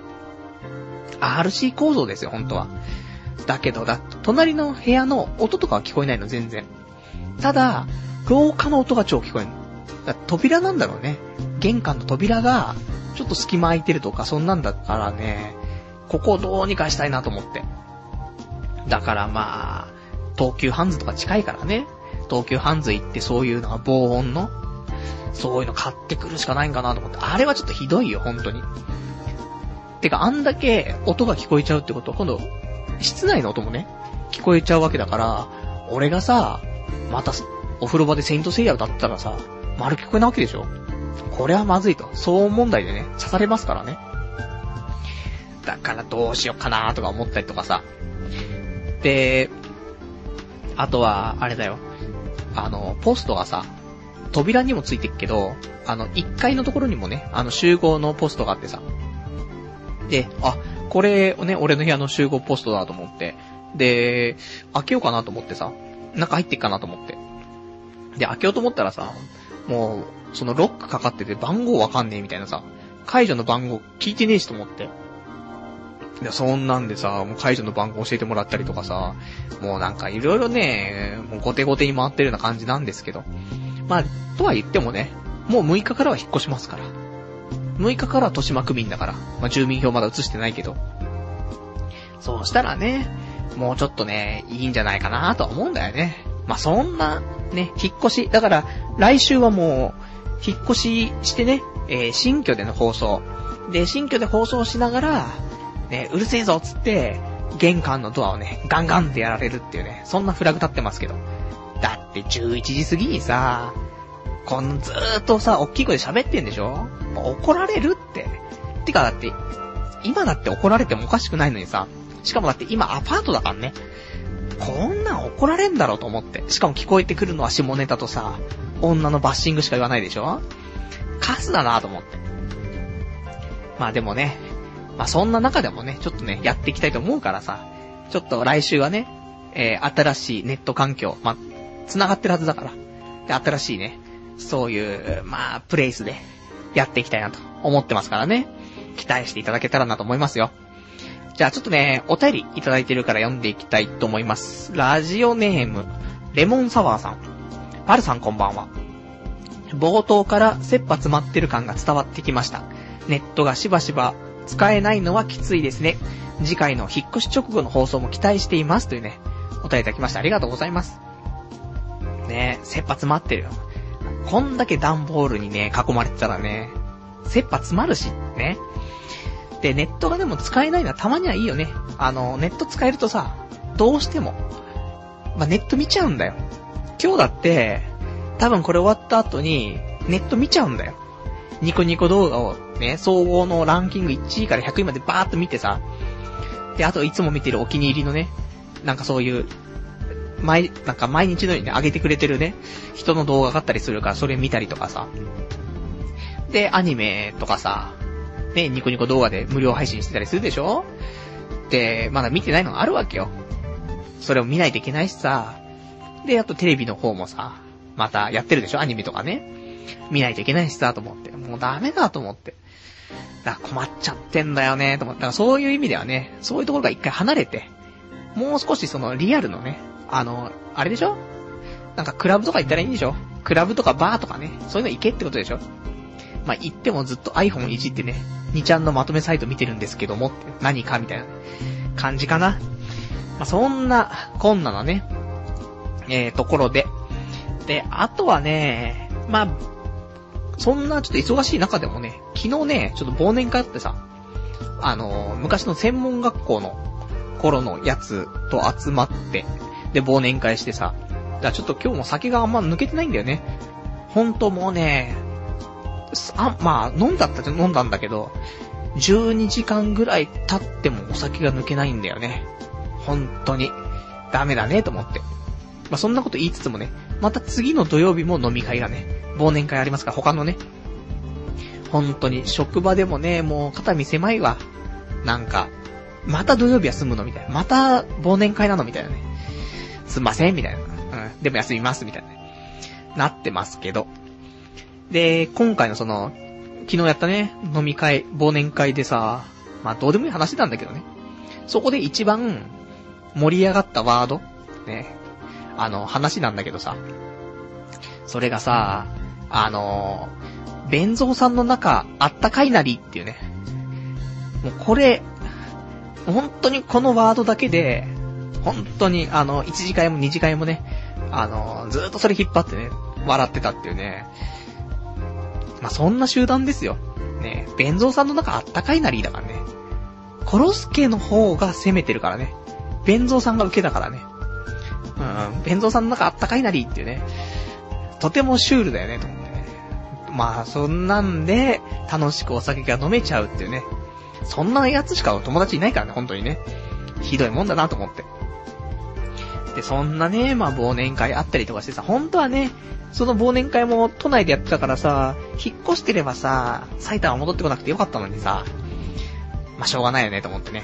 RC 構造ですよ、本当は。だけど、だ、隣の部屋の音とかは聞こえないの、全然。ただ、廊下の音が超聞こえるの。だ扉なんだろうね。玄関の扉が、ちょっと隙間空いてるとか、そんなんだったらね、ここをどうにかしたいなと思って。だからまあ、東急ハンズとか近いからね。東急ハンズ行ってそういうのが防音の、そういうの買ってくるしかないんかなと思って。あれはちょっとひどいよ、本当に。てか、あんだけ音が聞こえちゃうってことは、今度、室内の音もね、聞こえちゃうわけだから、俺がさ、また、お風呂場でセイントセイヤ歌ったらさ、丸聞こえなわけでしょこれはまずいと。騒音問題でね、刺されますからね。だからどうしよっかなとか思ったりとかさ。で、あとは、あれだよ。あの、ポストがさ、扉にもついてっけど、あの、1階のところにもね、あの、集合のポストがあってさ。で、あ、これ、ね、俺の部屋の集合ポストだと思って。で、開けようかなと思ってさ、中入ってっかなと思って。で、開けようと思ったらさ、もう、そのロックかかってて番号わかんねえみたいなさ、解除の番号聞いてねえしと思って。で、そんなんでさ、もう解除の番号教えてもらったりとかさ、もうなんかいろいろね、もう後手後手に回ってるような感じなんですけど。まあ、とは言ってもね、もう6日からは引っ越しますから。6日からは豊島区民だから。まあ、住民票まだ移してないけど。そうしたらね、もうちょっとね、いいんじゃないかなとは思うんだよね。まあ、そんな、ね、引っ越し。だから、来週はもう、引っ越ししてね、えー、新居での放送。で、新居で放送しながら、ね、うるせえぞっつって、玄関のドアをね、ガンガンってやられるっていうね、そんなフラグ立ってますけど。だって11時過ぎにさ、こんずーっとさ、大きい声で喋ってんでしょ？怒られるって。てかだって、今だって怒られてもおかしくないのにさ、しかもだって今アパートだからね。こんなん怒られんだろうと思って。しかも聞こえてくるのは下ネタとさ、女のバッシングしか言わないでしょ？カスだなと思って。まあでもね、まあ、そんな中でもね、ちょっとね、やっていきたいと思うからさ、ちょっと来週はね、えー、新しいネット環境、まあ、繋がってるはずだから。で、新しいね、そういう、まあ、プレイスで、やっていきたいなと思ってますからね。期待していただけたらなと思いますよ。じゃあちょっとね、お便りいただいてるから読んでいきたいと思います。ラジオネーム、レモンサワーさん。パルさんこんばんは。冒頭から切羽詰まってる感が伝わってきました。ネットがしばしば使えないのはきついですね。次回の引っ越し直後の放送も期待していますというね、お便りいただきました。ありがとうございます。ねえ切羽詰まってるよ。こんだけ段ボールにね、囲まれてたらね、切羽詰まるし、ね。で、ネットがでも使えないのはたまにはいいよね。あの、ネット使えるとさ、どうしても、まあ、ネット見ちゃうんだよ。今日だって、多分これ終わった後に、ネット見ちゃうんだよ。ニコニコ動画をね、総合のランキング1位から100位までバーっと見てさ、で、あといつも見てるお気に入りのね、なんかそういう、毎、なんか毎日のようにね、上げてくれてるね、人の動画があったりするから、それ見たりとかさ。で、アニメとかさ、ね、ニコニコ動画で無料配信してたりするでしょ？で、まだ見てないのがあるわけよ。それを見ないといけないしさ。で、あとテレビの方もさ、またやってるでしょ？アニメとかね。見ないといけないしさ、と思って。もうダメだと思って。だ困っちゃってんだよね、と思ったら、そういう意味ではね、そういうところが一回離れて、もう少しそのリアルのね、あの、あれでしょ？なんかクラブとか行ったらいいんでしょ？クラブとかバーとかね、そういうの行けってことでしょ？まあ、行ってもずっと iPhone いじってね、2ちゃんのまとめサイト見てるんですけども、何かみたいな感じかな。まあ、そんな、こんなのね、えー、ところで。で、あとはね、まあ、そんなちょっと忙しい中でもね、昨日ね、ちょっと忘年会あってさ、あのー、昔の専門学校の頃のやつと集まって、で、忘年会してさ、だからちょっと今日も酒があんま抜けてないんだよね。ほんともうね、あ、まあ、飲んだったって飲んだんだけど、12時間ぐらい経ってもお酒が抜けないんだよね。本当に。ダメだね、と思って。まあ、そんなこと言いつつもね、また次の土曜日も飲み会がね、忘年会ありますか、他のね。本当に、職場でもね、もう肩身狭いわ。なんか、また土曜日休むの？みたいな。また忘年会なの？みたいなね。すんません？みたいな。うん。でも休みます？みたいな、なってますけど。で、今回のその、昨日やったね、飲み会、忘年会でさ、まあどうでもいい話なんだけどね。そこで一番盛り上がったワードね。あの、話なんだけどさ。それがさ、あのー、弁蔵さんの中、あったかいなりっていうね。もうこれ、本当にこのワードだけで、本当にあの、1次会も2次会もね、あのー、ずっとそれ引っ張ってね、笑ってたっていうね。まあ、そんな集団ですよ。ね、弁蔵さんの中あったかいなりだからね。コロスケの方が攻めてるからね。弁蔵さんが受けだからね。うん、弁蔵さんの中あったかいなりっていうね。とてもシュールだよね、と思。まあ、そんなんで、楽しくお酒が飲めちゃうっていうね。そんなやつしか友達いないからね、本当にね。ひどいもんだなと思って。で、そんなね、まあ忘年会あったりとかしてさ、本当はね、その忘年会も都内でやってたからさ、引っ越してればさ、埼玉戻ってこなくてよかったのにさ、まあ、しょうがないよねと思ってね。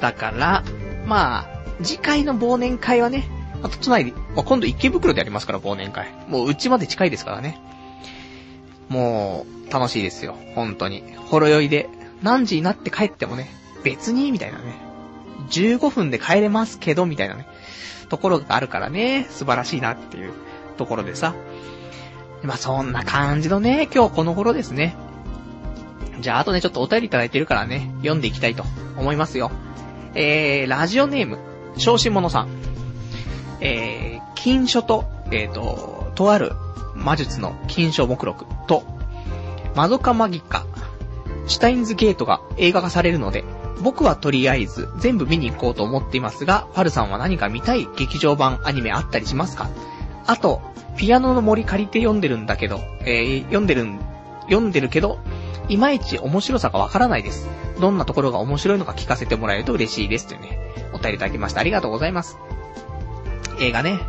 だから、まあ、次回の忘年会はね、あと都内で、まあ、今度池袋でやりますから、忘年会。もううちまで近いですからね。もう、楽しいですよ。本当に。ほろ酔いで、何時になって帰ってもね、別に、みたいなね。15分で帰れますけど、みたいなね。ところがあるからね、素晴らしいなっていうところでさ。まあ、そんな感じのね、今日この頃ですね。じゃあ、あとね、ちょっとお便りいただいてるからね、読んでいきたいと思いますよ。えー、ラジオネーム、小心者さん。えー、金書と、えーと、とある魔術の金書目録と、マドカマギカ、シュタインズゲートが映画化されるので、僕はとりあえず全部見に行こうと思っていますが、ファルさんは何か見たい劇場版アニメあったりしますか？あと、ピアノの森借りて読んでるんだけど、えー、読んでるん、読んでるけど、いまいち面白さがわからないです。どんなところが面白いのか聞かせてもらえると嬉しいです。というね、お便りいただきました。ありがとうございます。映画ね。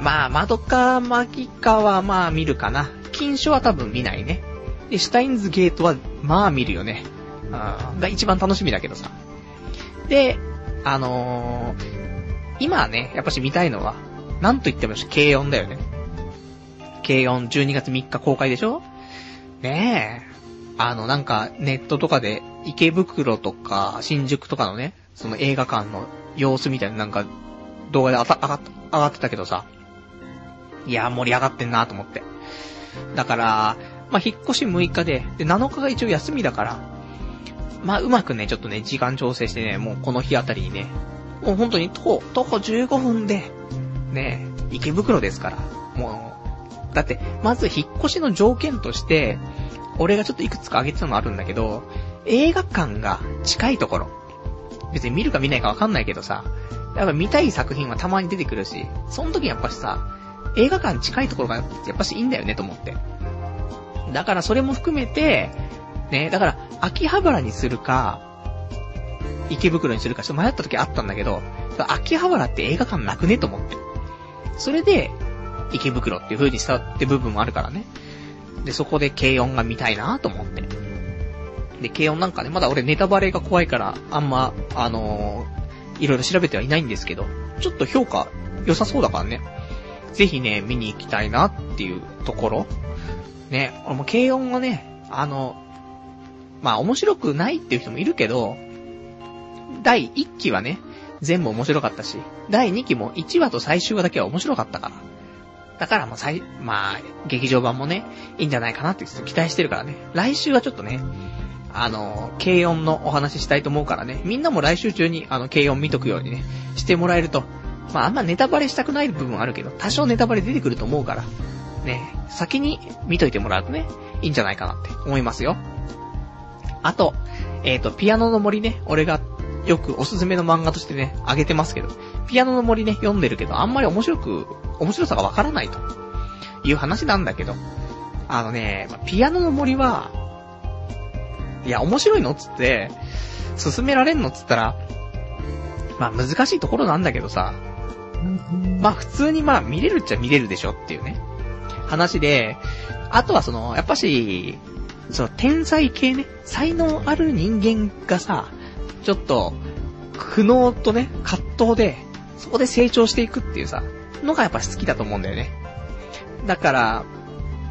まあ、マドカマギカはまあ見るかな。金書は多分見ないね。で、シュタインズゲートはまあ見るよね。が一番楽しみだけどさ。で、あのー、今はね、やっぱし見たいのは、なんと言っても軽音だよね。軽音12月3日公開でしょ？ねえ。あの、なんか、ネットとかで、池袋とか、新宿とかのね、その映画館の様子みたいななんか、動画であた、上がってたけどさ。いや、盛り上がってんなと思って。だから、まあ、引っ越し6日で、で、7日が一応休みだから、まあ、うまくね、ちょっとね、時間調整してね、もうこの日あたりにね、もう本当に徒歩、徒歩15分で、ね、池袋ですから、もう、だって、まず引っ越しの条件として、俺がちょっといくつか挙げてたのあるんだけど、映画館が近いところ。別に見るか見ないかわかんないけどさ、やっぱ見たい作品はたまに出てくるし、その時やっぱしさ、映画館近いところがやっぱしいいんだよねと思って。だからそれも含めて、ね、だから、秋葉原にするか、池袋にするかちょっと迷った時あったんだけど、秋葉原って映画館なくねと思って。それで、池袋っていう風にしたって部分もあるからね。で、そこで軽音が見たいなと思って。で、軽音なんかね、まだ俺ネタバレが怖いから、あんま、あのー、いろいろ調べてはいないんですけど、ちょっと評価良さそうだからね。ぜひね、見に行きたいなっていうところ。ね、俺も軽音はね、あの、まあ面白くないっていう人もいるけど、第1期はね、全部面白かったし、第2期も1話と最終話だけは面白かったから。だからもう最、まあ、劇場版もね、いいんじゃないかなって期待してるからね。来週はちょっとね、あの、軽音のお話ししたいと思うからね、みんなも来週中にあの、軽音見とくようにね、してもらえると、まああんまネタバレしたくない部分あるけど、多少ネタバレ出てくると思うから、ね、先に見といてもらうとね、いいんじゃないかなって思いますよ。あと、えっ、ー、と、ピアノの森ね、俺がよくおすすめの漫画としてね、あげてますけど、ピアノの森ね、読んでるけど、あんまり面白く、面白さがわからないという話なんだけど、あのね、ピアノの森は、いや、面白いのつって、進められんのつったら、まあ難しいところなんだけどさ、まあ普通にまあ見れるっちゃ見れるでしょっていうね、話で、あとはその、やっぱし、その天才系ね、才能ある人間がさ、ちょっと、苦悩とね、葛藤で、そこで成長していくっていうさ、のがやっぱ好きだと思うんだよね。だから、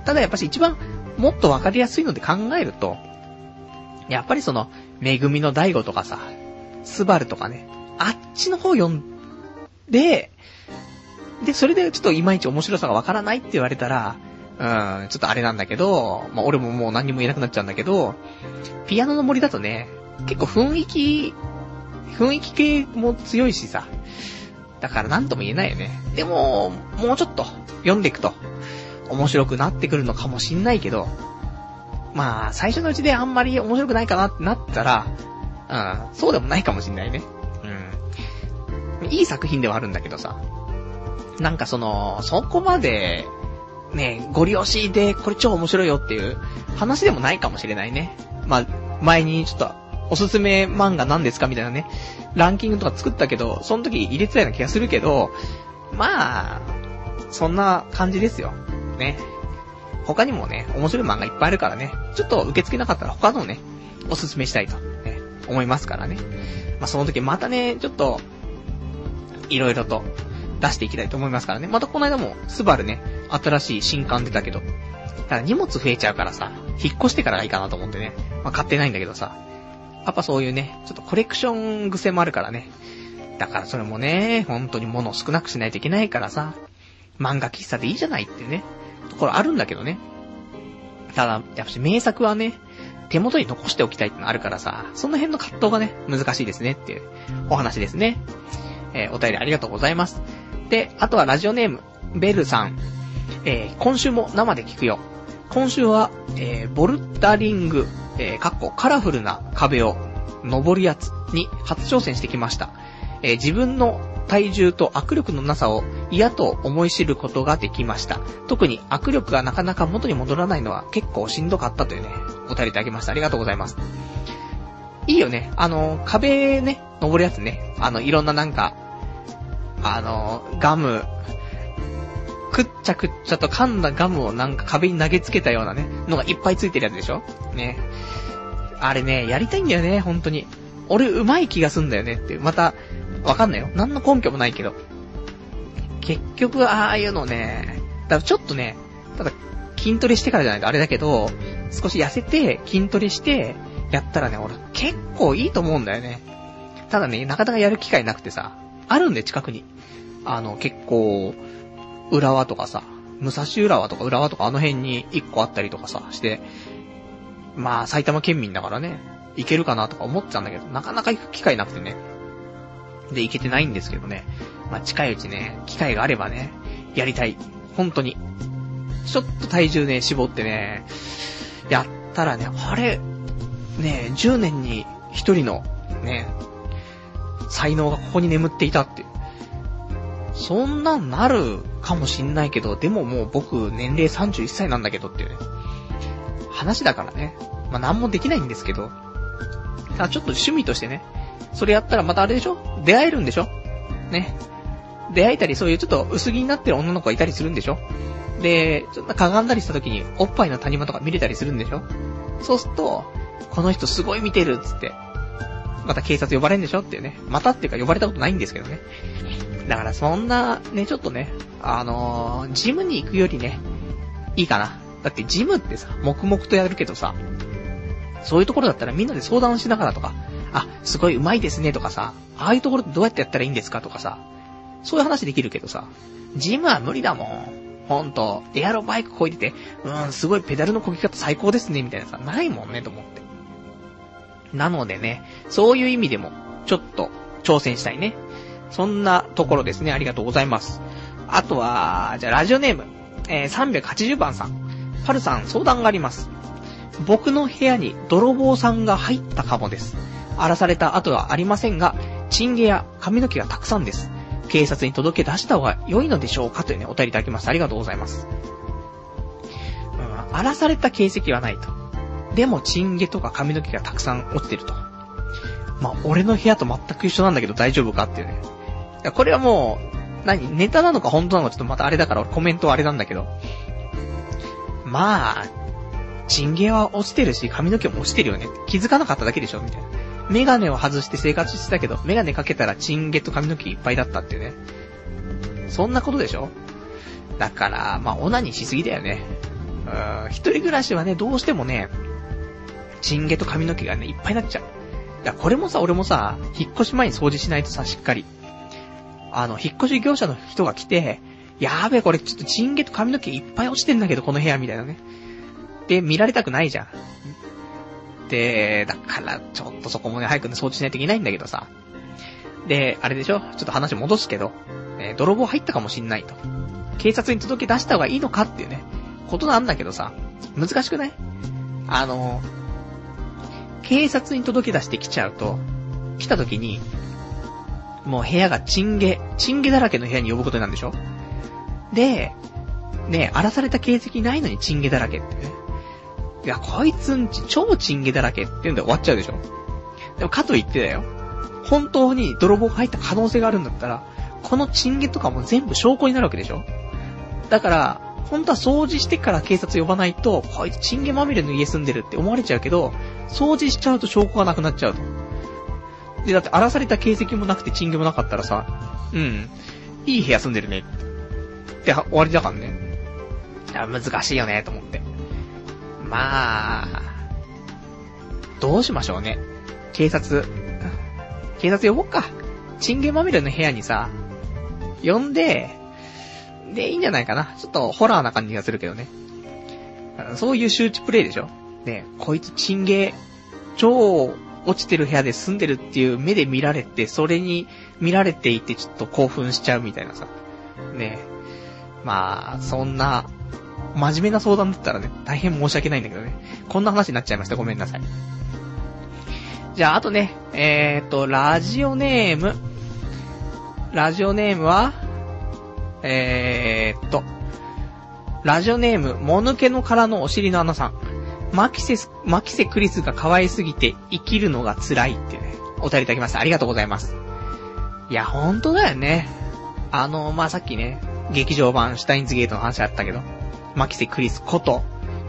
ただやっぱし一番もっとわかりやすいので考えると、やっぱりその、めぐみの大悟とかさ、スバルとかね、あっちの方読んで、で、それでちょっといまいち面白さがわからないって言われたら、うん、ちょっとあれなんだけど、まあ、俺ももう何にも言えなくなっちゃうんだけど、ピアノの森だとね、結構雰囲気、雰囲気系も強いしさ。だから何とも言えないよね。でも、もうちょっと読んでいくと、面白くなってくるのかもしんないけど、まあ、最初のうちであんまり面白くないかなってなったら、うん、そうでもないかもしんないね。うん。いい作品ではあるんだけどさ。なんかその、そこまで、ね、ご利用しで、これ超面白いよっていう話でもないかもしれないね。まあ、前にちょっとおすすめ漫画何ですかみたいなね、ランキングとか作ったけど、その時入れてたような気がするけど、まあ、そんな感じですよ。ね。他にもね、面白い漫画いっぱいあるからね、ちょっと受け付けなかったら他のね、おすすめしたいと、ね、思いますからね。まあその時またね、ちょっと、いろいろと出していきたいと思いますからね。またこの間も、スバルね、新しい新刊出たけど、ただ荷物増えちゃうからさ、引っ越してからがいいかなと思ってね、まあ買ってないんだけどさ、やっぱそういうね、ちょっとコレクション癖もあるからね。だからそれもね、本当に物を少なくしないといけないからさ、漫画喫茶でいいじゃないってね、ところあるんだけどね。ただ、やっぱし名作はね、手元に残しておきたいってのあるからさ、その辺の葛藤がね、難しいですねっていうお話ですね。えー、お便りありがとうございます。で、あとはラジオネーム、ベルさん。えー、今週も生で聞くよ。今週は、えー、ボルダリング、えー、かっこカラフルな壁を登るやつに初挑戦してきました。えー、自分の体重と握力のなさを嫌と思い知ることができました。特に握力がなかなか元に戻らないのは結構しんどかったというね、お便りいただきました。ありがとうございます。いいよね。あの、壁ね、登るやつね。あの、いろんななんか、あの、ガム、くっちゃくっちゃと噛んだガムをなんか壁に投げつけたようなね、のがいっぱいついてるやつでしょ？ね。あれね、やりたいんだよね、本当に。俺、上手い気がすんだよねっていう。また、わかんないよ。何の根拠もないけど。結局、ああいうのね、だからちょっとね、ただ、筋トレしてからじゃないとあれだけど、少し痩せて、筋トレして、やったらね、俺、結構いいと思うんだよね。ただね、なかなかやる機会なくてさ、あるんで、近くに。あの、結構、浦和とかさ、武蔵浦和とか浦和とかあの辺に一個あったりとかさ、して、まあ、埼玉県民だからね、行けるかなとか思ってたんだけど、なかなか行く機会なくてね。で、行けてないんですけどね。まあ、近いうちね、機会があればね、やりたい。本当に。ちょっと体重ね、絞ってね、やったらね、あれ、ね、10年に1人の、ね、才能がここに眠っていたって。そんなんなるかもしんないけど、でももう僕年齢31歳なんだけどっていうね。話だからね。まあ、なんもできないんですけど。ただちょっと趣味としてね。それやったらまたあれでしょ？出会えるんでしょ？ね。出会えたりそういうちょっと薄着になってる女の子がいたりするんでしょ？で、ちょっとかがんだりした時におっぱいの谷間とか見れたりするんでしょ？そうすると、この人すごい見てるっつって、また警察呼ばれんでしょっていうね。またっていうか呼ばれたことないんですけどね。だからそんな、ね、ちょっとね、あのー、ジムに行くよりね、いいかな。だってジムってさ、黙々とやるけどさ、そういうところだったらみんなで相談しながらとか、あ、すごい上手いですねとかさ、ああいうところってどうやってやったらいいんですかとかさ、そういう話できるけどさ、ジムは無理だもん。ほんと、エアロバイクこいでて、うん、すごいペダルのこぎ方最高ですね、みたいなさ、ないもんね、と思って。なのでね、そういう意味でも、ちょっと、挑戦したいね。そんなところですね。ありがとうございます。あとは、じゃあラジオネーム、えー、380番さん。パルさん、相談があります。僕の部屋に泥棒さんが入ったかもです。荒らされた後はありませんが、チンゲや髪の毛がたくさんです。警察に届け出した方が良いのでしょうか？というね、お便りいただきました。ありがとうございます。うん、荒らされた形跡はないと。でも、チンゲとか髪の毛がたくさん落ちてると。まあ、俺の部屋と全く一緒なんだけど大丈夫かっていうね。いや、これはもう、何ネタなのか本当なのかちょっとまたあれだからコメントはあれなんだけど。まあ、チンゲは落ちてるし、髪の毛も落ちてるよね。気づかなかっただけでしょみたいな。メガネを外して生活してたけど、メガネかけたらチンゲと髪の毛いっぱいだったっていうね。そんなことでしょだから、まあ、オナニーしすぎだよね。うん、一人暮らしはね、どうしてもね、チンゲと髪の毛がね、いっぱいになっちゃう。いや、これもさ、俺もさ、引っ越し前に掃除しないとさ、しっかり。あの、引っ越し業者の人が来て、やべえ、これちょっとチンゲと髪の毛いっぱい落ちてんだけど、この部屋みたいなね。で、見られたくないじゃん。で、だから、ちょっとそこもね、早くね、掃除しないといけないんだけどさ。で、あれでしょ？ちょっと話戻すけど、えー、泥棒入ったかもしんないと。警察に届け出した方がいいのかっていうね、ことなんだけどさ、難しくない？あの、警察に届け出してきちゃうと、来た時に、もう部屋がチンゲ、チンゲだらけの部屋に呼ぶことになるんでしょ？で、ね荒らされた形跡ないのにチンゲだらけってね。いや、こいつんち超チンゲだらけっていうんで終わっちゃうでしょ？でもかと言ってだよ。本当に泥棒が入った可能性があるんだったら、このチンゲとかも全部証拠になるわけでしょ？だから、本当は掃除してから警察呼ばないと、こいつチンゲまみれの家住んでるって思われちゃうけど、掃除しちゃうと証拠がなくなっちゃうと。で、だって荒らされた形跡もなくてチンゲもなかったらさ、うん、いい部屋住んでるね。って終わりだからね。いや、難しいよね、と思って。まあ、どうしましょうね。警察、警察呼ぼっか。チンゲまみれの部屋にさ、呼んで、で、いいんじゃないかな。ちょっとホラーな感じがするけどね。そういう周知プレイでしょ？ねえ、こいつチンゲー、超落ちてる部屋で住んでるっていう目で見られて、それに見られていてちょっと興奮しちゃうみたいなさ。ねえまあ、そんな真面目な相談だったらね、大変申し訳ないんだけどね。こんな話になっちゃいました。ごめんなさい。じゃあ、あとね、えーと、ラジオネーム。ラジオネームは、えーと、ラジオネーム、もぬけの殻のお尻の穴さん。マキセス、マキセクリスが可愛すぎて生きるのが辛いってね、お便りいただきました。ありがとうございます。いや、ほんとだよね。あの、まあ、さっきね、劇場版シュタインズゲートの話あったけど、マキセ・クリスこと、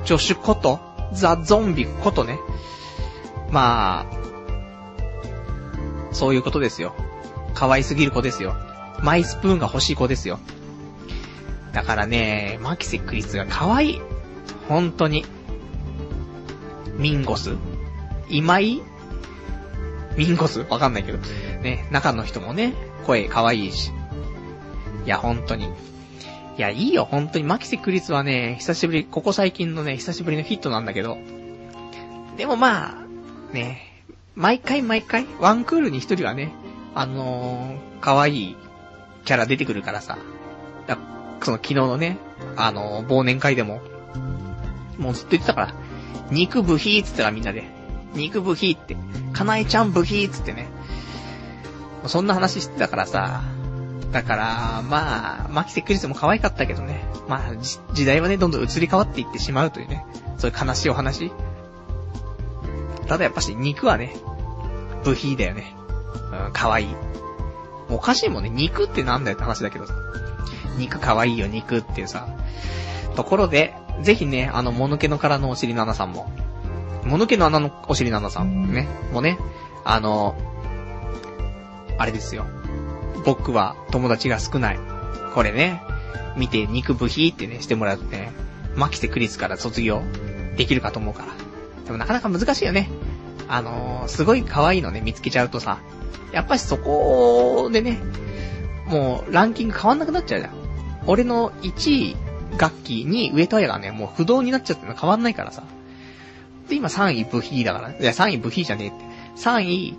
ジョシュこと、ザ・ゾンビことね。まあ、そういうことですよ。可愛すぎる子ですよ。マイスプーンが欲しい子ですよ。だからね、マキセクリスが可愛い。本当に。ミンゴス？今井ミンゴス？わかんないけど。ね、中の人もね、声可愛いし。いや、本当に。いや、いいよ、本当に。マキセクリスはね、久しぶり、ここ最近のね、久しぶりのヒットなんだけど。でもまあ、ね、毎回毎回、ワンクールに一人はね、あのー、可愛いキャラ出てくるからさ。だその昨日のね、あの、忘年会でも、もうずっと言ってたから、肉ブヒーっつってたみんなで。肉ブヒーって。かなえちゃんブヒーっつってね。そんな話してたからさ。だから、まあ、マキセクリスも可愛かったけどね。まあ、時代はね、どんどん移り変わっていってしまうというね。そういう悲しいお話。ただやっぱし肉はね、ブヒーだよね。うん、可愛い。おかしいもんね。肉ってなんだよって話だけどさ。肉可愛いよ、肉っていうさ。ところで、ぜひね、あの、もぬけの殻のお尻の穴さんも。もぬけの穴のお尻の穴さん、ね。もうね、あの、あれですよ。僕は友達が少ない。これね、見て肉部品ってね、してもらうとね、マキセクリスから卒業できるかと思うから。でもなかなか難しいよね。あのー、すごい可愛いのね、見つけちゃうとさ、やっぱしそこでね、もうランキング変わんなくなっちゃうじゃん。俺の1位楽器に上戸彩がね、もう不動になっちゃっての変わんないからさ。で、今3位ブヒーだから。ねいや、3位ブヒーじゃねえって。3位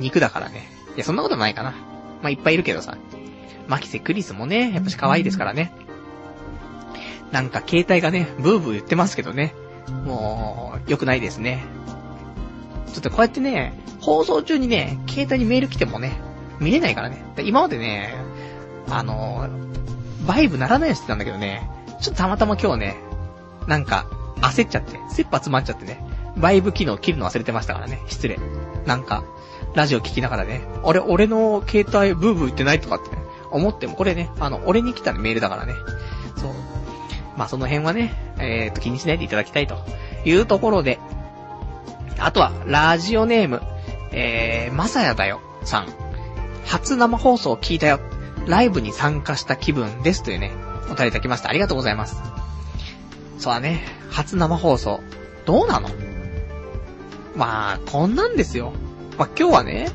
肉だからね。いや、そんなことないかな。まあ、いっぱいいるけどさ。マキセクリスもね、やっぱし可愛いですからね。なんか携帯がね、ブーブー言ってますけどね。もう、良くないですね。ちょっとこうやってね、放送中にね、携帯にメール来てもね、見れないからね。今までね、あのバイブならないようにしてたんだけどね、ちょっとたまたま今日ね、なんか、焦っちゃって、切羽詰まっちゃってね、バイブ機能切るの忘れてましたからね、失礼。なんか、ラジオ聞きながらね、俺、俺の携帯ブーブー言ってないとかってね、思っても、これね、あの、俺に来たメールだからね。そう。まあ、その辺はね、えーと、気にしないでいただきたいというところで、あとは、ラジオネーム、えー、まさやだよ、さん。初生放送聞いたよ。ライブに参加した気分ですというね、お便りいただきました。ありがとうございます。そうだね、初生放送。どうなの？まあ、こんなんですよ。まあ今日はね、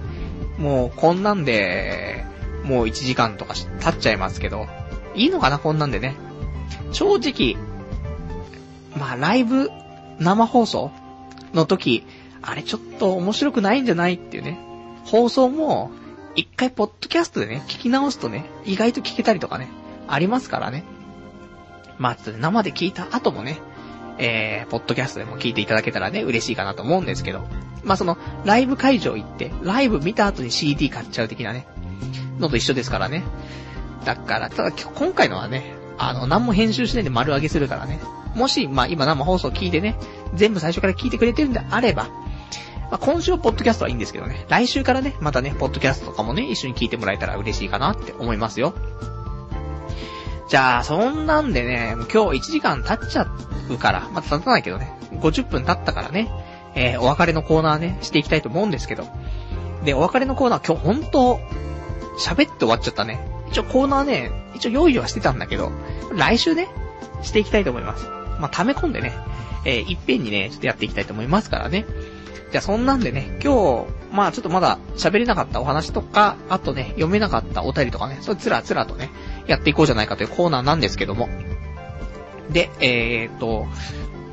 もうこんなんで、もう1時間とか経っちゃいますけど、いいのかな、こんなんでね。正直、まあライブ、生放送の時、あれちょっと面白くないんじゃないっていうね。放送も、一回ポッドキャストでね、聞き直すとね、意外と聞けたりとかね、ありますからね。まあ、生で聞いた後もね、えー、ポッドキャストでも聞いていただけたらね、嬉しいかなと思うんですけど。まあ、その、ライブ会場行って、ライブ見た後に CD 買っちゃう的なね、のと一緒ですからね。だから、ただ今回のはね、あの、何も編集しないで丸上げするからね。もし、まあ、今生放送聞いてね、全部最初から聞いてくれてるんであれば、まあ、今週はポッドキャストはいいんですけどね。来週からね、またね、ポッドキャストとかもね、一緒に聞いてもらえたら嬉しいかなって思いますよ。じゃあ、そんなんでね、今日1時間経っちゃうから、まだ経たないけどね、50分経ったからね、えー、お別れのコーナーね、していきたいと思うんですけど。で、お別れのコーナー今日ほんと、喋って終わっちゃったね。一応コーナーね、一応用意はしてたんだけど、来週ね、していきたいと思います。まあ、溜め込んでね、えー、いっぺんにね、ちょっとやっていきたいと思いますからね。じゃあそんなんでね、今日、まあちょっとまだ喋れなかったお話とか、あとね、読めなかったお便りとかね、それつらつらとね、やっていこうじゃないかというコーナーなんですけども。で、えーと、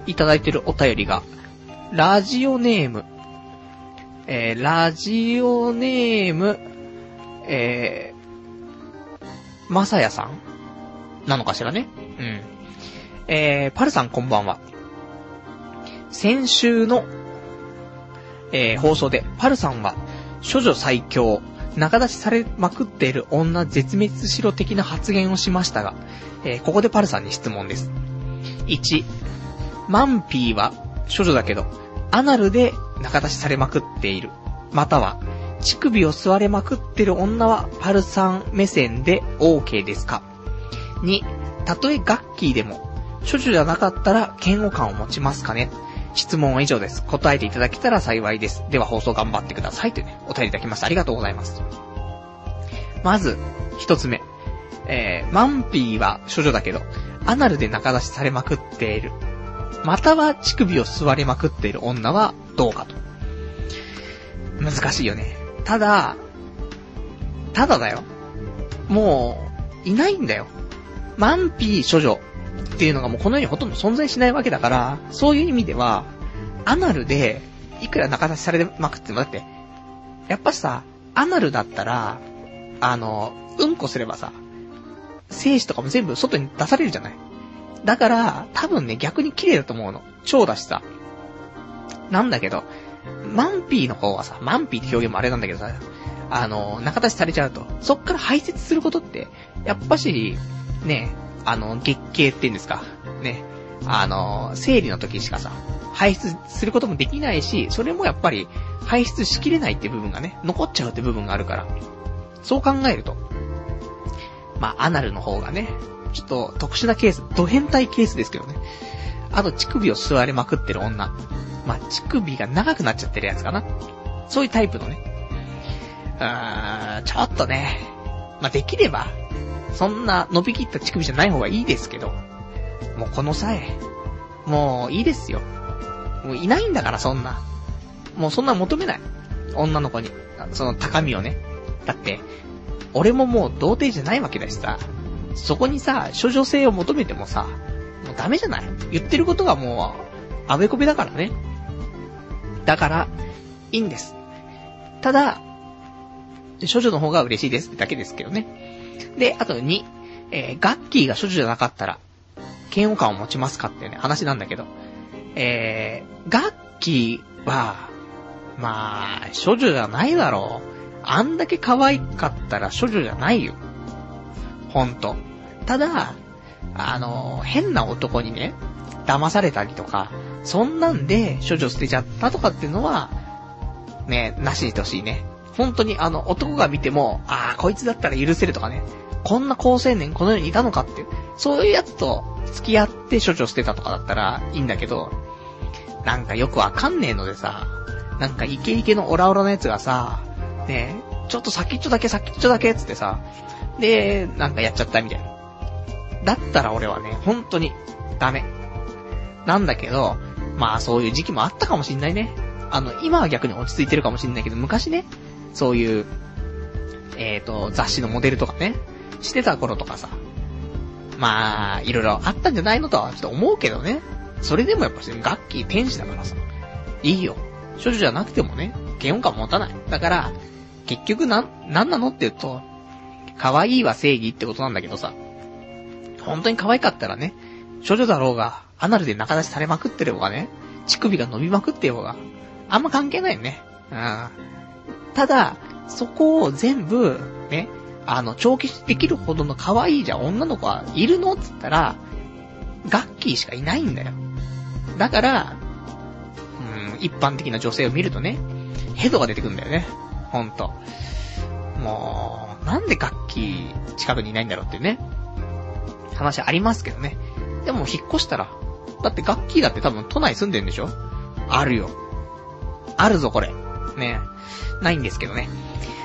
いただいてるお便りが、ラジオネーム、えー、ラジオネーム、えー、まさやさんなのかしらね。うん。えー、パルさんこんばんは。先週のえー、放送で、パルさんは、処女最強、仲出しされまくっている女絶滅しろ的な発言をしましたが、えー、ここでパルさんに質問です。1、マンピーは処女だけど、アナルで仲出しされまくっている。または、乳首を吸われまくってる女はパルさん目線で OK ですか ?2、たとえガッキーでも、処女じゃなかったら嫌悪感を持ちますかね？質問は以上です。答えていただけたら幸いです。では放送頑張ってください。というね、お便りいただきました。ありがとうございます。まず、一つ目。えー、マンピーは処女だけど、アナルで仲出しされまくっている。または乳首を吸われまくっている女はどうかと。難しいよね。ただ、ただだよ。もう、いないんだよ。マンピー処女っていうのがもうこの世にほとんど存在しないわけだから、そういう意味では、アナルで、いくら仲出しされまくっても、だって、やっぱさ、アナルだったら、あの、うんこすればさ、精子とかも全部外に出されるじゃない。だから、多分ね、逆に綺麗だと思うの。蝶だしさ。なんだけど、マンピーの方はさ、マンピーって表現もあれなんだけどさ、あの、中出しされちゃうと、そっから排泄することって、やっぱし、ね、あの、月経って言うんですか。ね。あの、生理の時しかさ、排出することもできないし、それもやっぱり排出しきれないって部分がね、残っちゃうって部分があるから。そう考えると、まあ、アナルの方がね、ちょっと特殊なケース、ド変態ケースですけどね。あと、乳首を吸われまくってる女。まあ、乳首が長くなっちゃってるやつかな。そういうタイプのね。うーん、ちょっとね、まあ、できれば、そんな伸びきった乳首じゃない方がいいですけど、もうこの際、もういいですよ。もういないんだからそんな。もうそんな求めない。女の子に。その高みをね。だって、俺ももう童貞じゃないわけだしさ、そこにさ、処女性を求めてもさ、もうダメじゃない言ってることがもう、あべこべだからね。だから、いいんです。ただ、処女の方が嬉しいですってだけですけどね。で、あと2、えー、ガッキーが処女じゃなかったら、嫌悪感を持ちますかっていうね、話なんだけど、えー、ガッキーは、まあ、処女じゃないだろう。あんだけ可愛かったら処女じゃないよ。ほんと。ただ、あの、変な男にね、騙されたりとか、そんなんで処女捨てちゃったとかっていうのは、ね、なしにしてほしいね。本当にあの、男が見ても、ああ、こいつだったら許せるとかね、こんな高青年この世にいたのかっていう、そういうやつと付き合って処女捨てたとかだったらいいんだけど、なんかよくわかんねえのでさ、なんかイケイケのオラオラのやつがさ、ねちょっと先っちょだけ先っちょだけつってさ、で、なんかやっちゃったみたいな。だったら俺はね、本当に、ダメ。なんだけど、まあそういう時期もあったかもしんないね。あの、今は逆に落ち着いてるかもしんないけど、昔ね、そういう、えっ、ー、と、雑誌のモデルとかね、してた頃とかさ、まあ、いろいろあったんじゃないのとはちょっと思うけどね。それでもやっぱし、楽器天使だからさ、いいよ。処女じゃなくてもね、嫌悪感持たない。だから、結局な、なんなの？って言うと、可愛いは正義ってことなんだけどさ、本当に可愛かったらね、処女だろうが、アナルで仲出しされまくってる方がね、乳首が伸びまくってようが、あんま関係ないよね。うん。ただ、そこを全部、ね、あの、長期できるほどの可愛いじゃん女の子はいるの？っつったら、ガッキーしかいないんだよ。だから、うん、一般的な女性を見るとね、ヘドが出てくるんだよね。ほんと。もう、なんで楽器近くにいないんだろうっていうね。話ありますけどね。でも引っ越したら、だって楽器だって多分都内住んでんでしょ？あるよ。あるぞこれ。ね。ないんですけどね。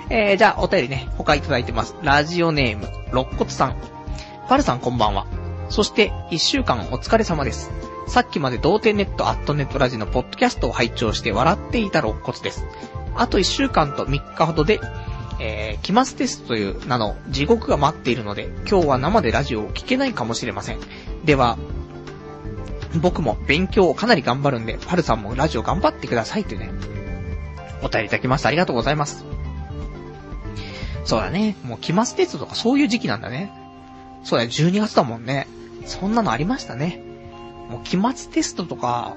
えー、じゃあお便りね、他いただいてます。ラジオネーム、肋骨さん。パルさんこんばんは。そして、一週間お疲れ様です。さっきまで童貞ネットアットネットラジのポッドキャストを拝聴して笑っていた肋骨です。あと1週間と3日ほどで、えー、期末テストという名の地獄が待っているので、今日は生でラジオを聞けないかもしれません。では、僕も勉強をかなり頑張るんで、パルさんもラジオ頑張ってくださいってね、お便りいただきました。ありがとうございます。そうだね。もう期末テストとかそういう時期なんだね。そうだよ、12月だもんね。そんなのありましたね。もう期末テストとか、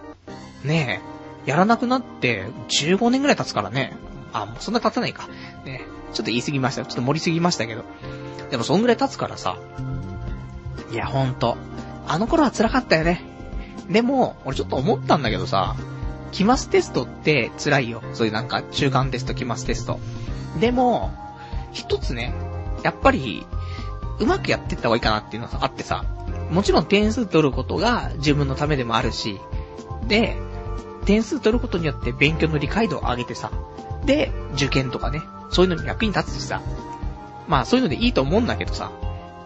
ねえ、やらなくなって15年ぐらい経つからね。あ、もうそんな経たないか。ね。ちょっと言い過ぎました。ちょっと盛りすぎましたけど。でもそんぐらい経つからさ。いや、ほんと。あの頃は辛かったよね。でも、俺ちょっと思ったんだけどさ、期末テストって辛いよ。そういうなんか中間テスト、期末テスト。でも、一つね、やっぱり、うまくやってった方がいいかなっていうのがあってさ、もちろん点数取ることが自分のためでもあるし、で、点数取ることによって勉強の理解度を上げてさ、で、受験とかね、そういうのに役に立つしさ、まあそういうのでいいと思うんだけどさ、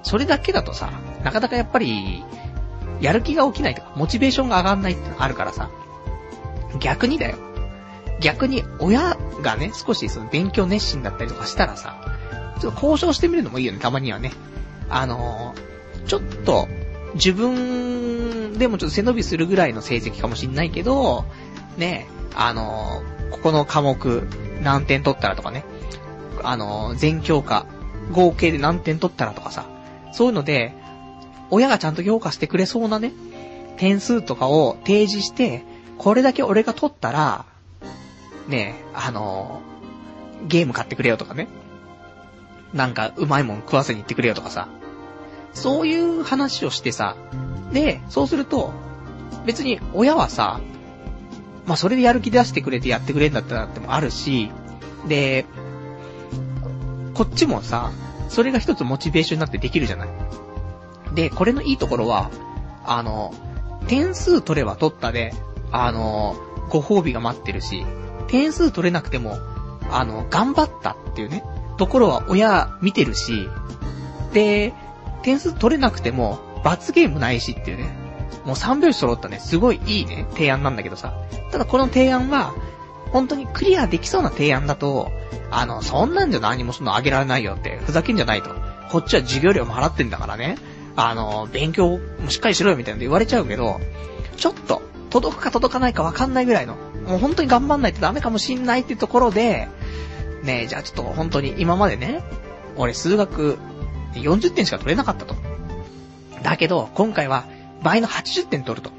それだけだとさ、なかなかやっぱり、やる気が起きないとか、モチベーションが上がんないってのあるからさ、逆にだよ。逆に親がね、少しその勉強熱心だったりとかしたらさ、ちょっと交渉してみるのもいいよね、たまにはね。あのー、ちょっと、自分でもちょっと背伸びするぐらいの成績かもしんないけど、ね、あのー、ここの科目何点取ったらとかね、あのー、全教科合計で何点取ったらとかさ、そういうので、親がちゃんと評価してくれそうなね、点数とかを提示して、これだけ俺が取ったら、ねえあのー、ゲーム買ってくれよとかね。なんか、うまいもん食わせに行ってくれよとかさ。そういう話をしてさ。で、そうすると、別に親はさ、まあ、それでやる気出してくれてやってくれんだったらってもあるし、で、こっちもさ、それが一つモチベーションになってできるじゃない。で、これのいいところは、あの、点数取れば取ったで、あの、ご褒美が待ってるし、点数取れなくても、あの、頑張ったっていうね、ところは親見てるし、で、点数取れなくても、罰ゲームないしっていうね、もう3拍子揃ったね、すごいいいね、提案なんだけどさ。ただこの提案は、本当にクリアできそうな提案だと、あの、そんなんじゃ何もそのあげられないよって、ふざけんじゃないと。こっちは授業料も払ってんだからね。あの、勉強もしっかりしろよみたいなんで言われちゃうけど、ちょっと、届くか届かないかわかんないぐらいの、もう本当に頑張んないとダメかもしんないっていうところで、ねえ、じゃあちょっと本当に今までね、俺数学40点しか取れなかったと。だけど、今回は倍の80点取ると。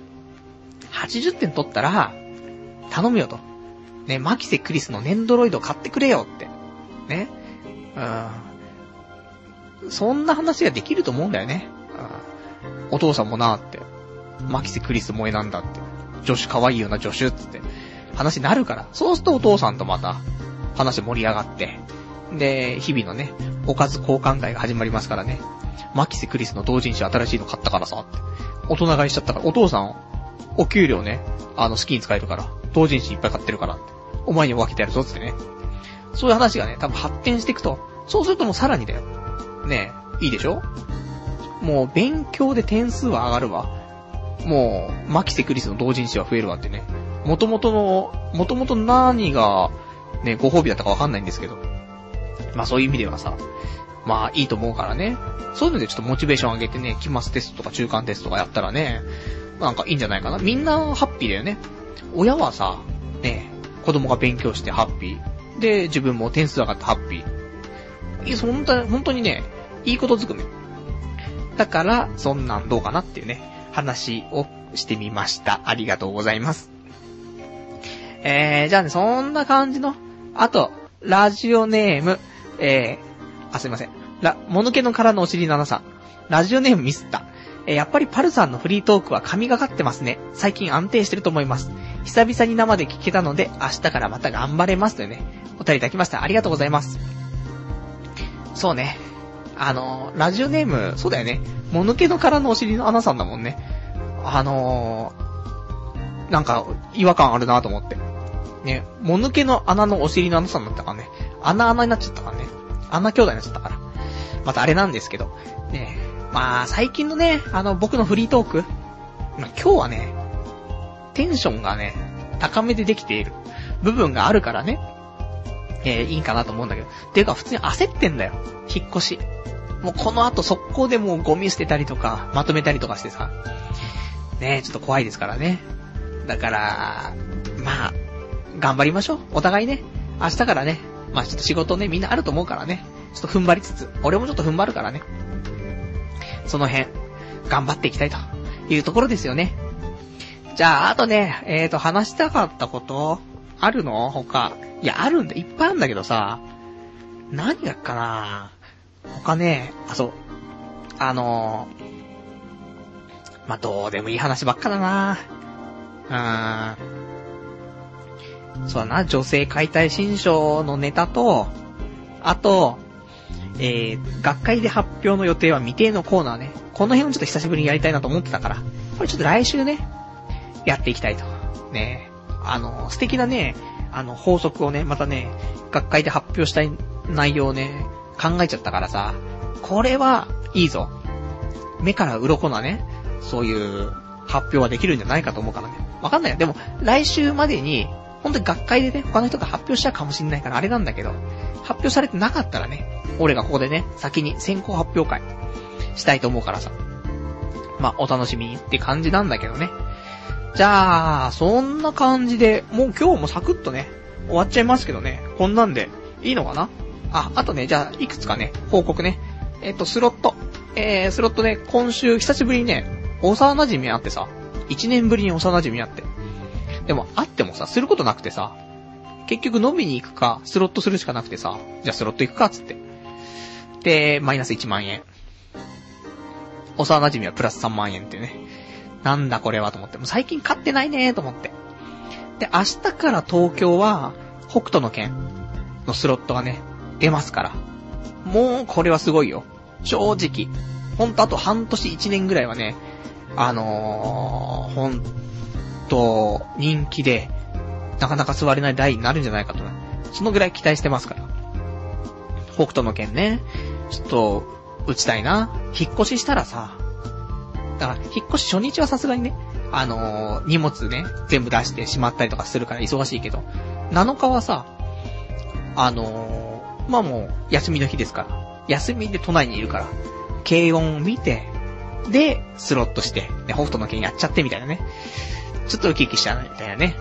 80点取ったら、頼むよと。ね、マキセクリスのネンドロイド買ってくれよって。ね。うん。そんな話ができると思うんだよね。うん。お父さんもなーって。マキセクリス萌えなんだって。女子可愛いよな、女子っつって。話になるから。そうするとお父さんとまた、話盛り上がって。で、日々のね、おかず交換会が始まりますからね。マキセクリスの同人誌新しいの買ったからさ、って。大人買いしちゃったから、お父さん、お給料ね、あの、好きに使えるから、同人誌いっぱい買ってるから。お前に分けてやるぞ、つってね。そういう話がね、多分発展していくと、そうするともうさらにだよ。ねえ、いいでしょ？もう勉強で点数は上がるわ。もう、マキセクリスの同人誌は増えるわってね。元々の、元々何が、ね、ご褒美だったかわかんないんですけど。まあそういう意味ではさ、まあいいと思うからね。そういうのでちょっとモチベーション上げてね、期末テストとか中間テストとかやったらね、なんかいいんじゃないかな。みんなハッピーだよね。親はさ、ね、子供が勉強してハッピー。で、自分も点数上がってハッピー。いや、本当に、本当にね、いいことずくめ。だから、そんなんどうかなっていうね、話をしてみました。ありがとうございます。えー、じゃあね、そんな感じの、あと、ラジオネーム、えー、あ、すいません。ら、もぬけの殻のお尻の7さん。ラジオネームミスった。えー、やっぱりパルさんのフリートークは神がかってますね。最近安定してると思います。久々に生で聞けたので、明日からまた頑張れますというね、お便りいただきました。ありがとうございます。そうね。あの、ラジオネーム、そうだよね。もぬけの殻のお尻の穴さんだもんね。あのー、なんか、違和感あるなと思って。ね、もぬけの穴のお尻の穴さんだったからね。穴穴になっちゃったからね。穴兄弟になっちゃったから。またあれなんですけど。ね、まあ、最近のね、あの、僕のフリートーク。まあ、今日はね、テンションがね、高めでできている部分があるからね。えー、いいかなと思うんだけど。ていうか、普通に焦ってんだよ。引っ越し。もうこの後速攻でもうゴミ捨てたりとか、まとめたりとかしてさ。ねえちょっと怖いですからね。だから、まあ、頑張りましょう。お互いね。明日からね。まあちょっと仕事ね、みんなあると思うからね。ちょっと踏ん張りつつ、俺もちょっと踏ん張るからね。その辺、頑張っていきたいというところですよね。じゃあ、あとね、えーと、話したかったことあるの？他。いや、あるんだ。いっぱいあるんだけどさ。何がかな？他ね、あ、そう。あのー、まあ、どうでもいい話ばっかだなうーん。そうだな、女性解体新書のネタと、あと、えー、学会で発表の予定は未定のコーナーね。この辺をちょっと久しぶりにやりたいなと思ってたから、これちょっと来週ね、やっていきたいと。ねあの、素敵なね、あの、法則をね、またね、学会で発表したい内容をね、考えちゃったからさ、これは、いいぞ。目から鱗なね、そういう発表はできるんじゃないかと思うからね。わかんないよ。でも、来週までに、本当に学会でね、他の人が発表したかもしんないからあれなんだけど、発表されてなかったらね、俺がここでね、先に先行発表会したいと思うからさ。まあ、お楽しみにって感じなんだけどね。じゃあ、そんな感じで、もう今日もサクッとね、終わっちゃいますけどね。こんなんで、いいのかな？あ、あとね、じゃあ、いくつかね、報告ね。えっ、と、スロット。えー、スロットね、今週久しぶりにね、幼馴染あってさ、1年ぶりに幼馴染あって。でも、会ってもさ、することなくてさ、結局飲みに行くか、スロットするしかなくてさ、じゃあスロット行くか、つって。で、マイナス1万円。幼馴染はプラス3万円ってね。なんだこれはと思って。もう最近買ってないねーと思って。で、明日から東京は、北斗の剣のスロットがね、出ますから。もう、これはすごいよ。正直。ほんとあと半年1年ぐらいはね、あのー、ほんと、人気で、なかなか座れない台になるんじゃないかと。そのぐらい期待してますから。北斗の剣ね。ちょっと、打ちたいな。引っ越ししたらさ、だから、引っ越し初日はさすがにね、あのー、荷物ね、全部出してしまったりとかするから忙しいけど、7日はさ、あのー、まあ、もう、休みの日ですから、休みで都内にいるから、軽音を見て、で、スロットして、ね、北斗の剣やっちゃってみたいなね。ちょっとウキウキしちゃうみたいなね。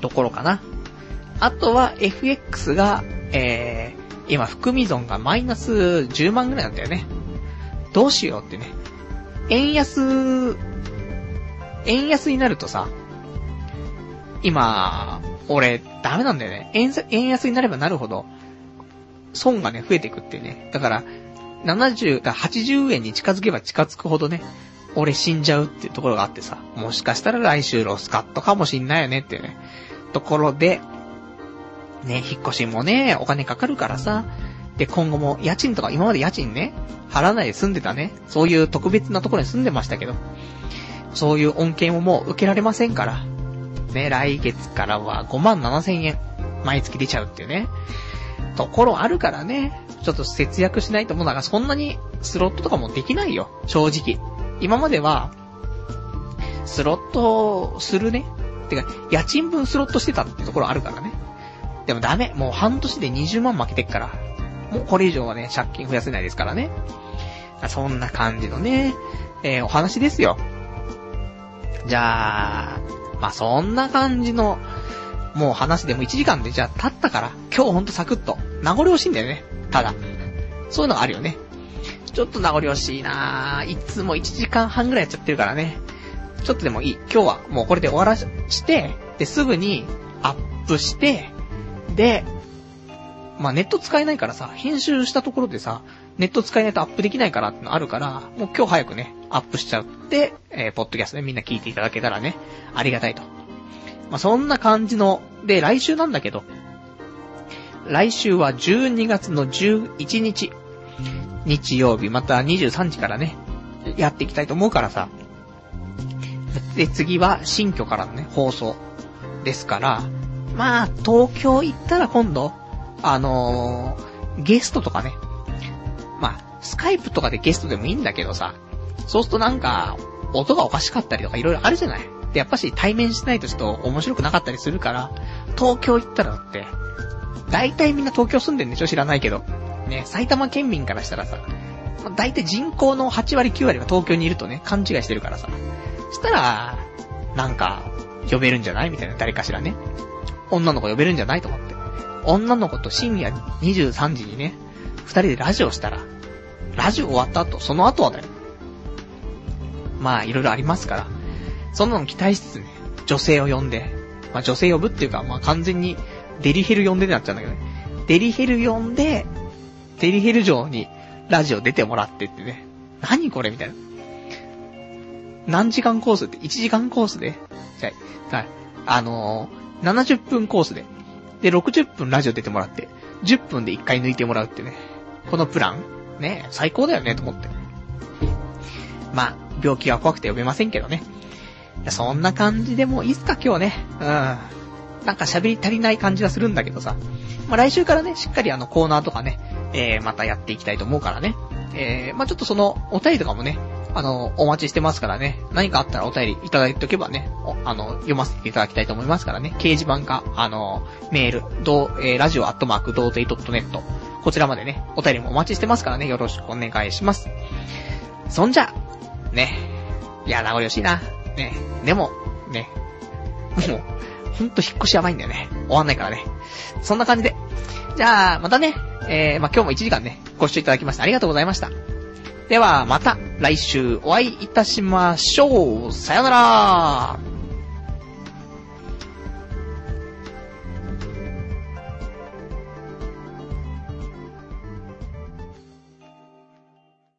ところかな。あとは FX が、えー、今、含み損がマイナス10万ぐらいなんだよね。どうしようってね。円安、円安になるとさ、今、俺、ダメなんだよね。円、円安になればなるほど、損がね、増えていくってね。だから、70、だ80円に近づけば近づくほどね、俺死んじゃうっていうところがあってさ、もしかしたら来週ロスカットかもしんないよねっていうね、ところで、ね、引っ越しもね、お金かかるからさ、で、今後も家賃とか今まで家賃ね、払わないで住んでたね、そういう特別なところに住んでましたけど、そういう恩恵ももう受けられませんから、ね、来月からは5万7千円、毎月出ちゃうっていうね、ところあるからね、ちょっと節約しないともうなんかそんなにスロットとかもできないよ、正直。今までは、スロットするね。てか、家賃分スロットしてたってところあるからね。でもダメ。もう半年で20万負けてっから。もうこれ以上はね、借金増やせないですからね。そんな感じのね、えー、お話ですよ。じゃあ、まあ、そんな感じの、もう話でも1時間でじゃあ経ったから、今日ほんとサクッと。名残惜しいんだよね。ただ。そういうのがあるよね。ちょっと名残惜しいなぁ。いつも1時間半ぐらいやっちゃってるからね。ちょっとでもいい。今日はもうこれで終わらして、で、すぐにアップして、で、まあ、ネット使えないからさ、編集したところでさ、ネット使えないとアップできないからってのあるから、もう今日早くね、アップしちゃって、えー、ポッドキャストでみんな聞いていただけたらね、ありがたいと。まあ、そんな感じの、で、来週なんだけど、来週は12月の11日、日曜日、また23時からね、やっていきたいと思うからさ。で、次は新居からのね、放送ですから、まあ、東京行ったら今度、あのー、ゲストとかね。まあ、スカイプとかでゲストでもいいんだけどさ、そうするとなんか、音がおかしかったりとか色々あるじゃない。で、やっぱし対面しないとちょっと面白くなかったりするから、東京行ったらだって、大体みんな東京住んでんでしょ？知らないけど。ね、埼玉県民からしたらさ、大体人口の8割9割が東京にいるとね、勘違いしてるからさ。したら、なんか、呼べるんじゃない？みたいな、誰かしらね。女の子呼べるんじゃない？と思って。女の子と深夜23時にね、二人でラジオしたら、ラジオ終わった後、その後はだよ。まあ、いろいろありますから、そんなの期待しつつね、女性を呼んで、まあ女性呼ぶっていうか、まあ完全にデリヘル呼んでになっちゃうんだけどね。デリヘル呼んで、デリヘル城にラジオ出てもらってってね。何これみたいな。何時間コースって ?1 時間コースで？じゃあ、あのー、70分コースで。で、60分ラジオ出てもらって、10分で1回抜いてもらうってね。このプランね、最高だよね、と思って。まあ、病気は怖くて呼べませんけどね。そんな感じでもいいっすか、今日ね。うん。なんか喋り足りない感じはするんだけどさ。まあ、来週からね、しっかりあのコーナーとかね、えー、またやっていきたいと思うからね。えー、まあ、ちょっとその、お便りとかもね、あの、お待ちしてますからね。何かあったらお便りいただいておけばね、あの、読ませていただきたいと思いますからね。掲示板か、あの、メール、どう、えー、ラジオアットマーク、ドーテイドットネット。こちらまでね、お便りもお待ちしてますからね、よろしくお願いします。そんじゃ、ね。いや、名残惜しいな。ね。でも、ね。もう、ほんと引っ越しやばいんだよね。終わんないからね。そんな感じで。じゃあ、またね、えー、まあ、今日も1時間ね、ご視聴いただきましてありがとうございました。では、また来週お会いいたしましょう。さよなら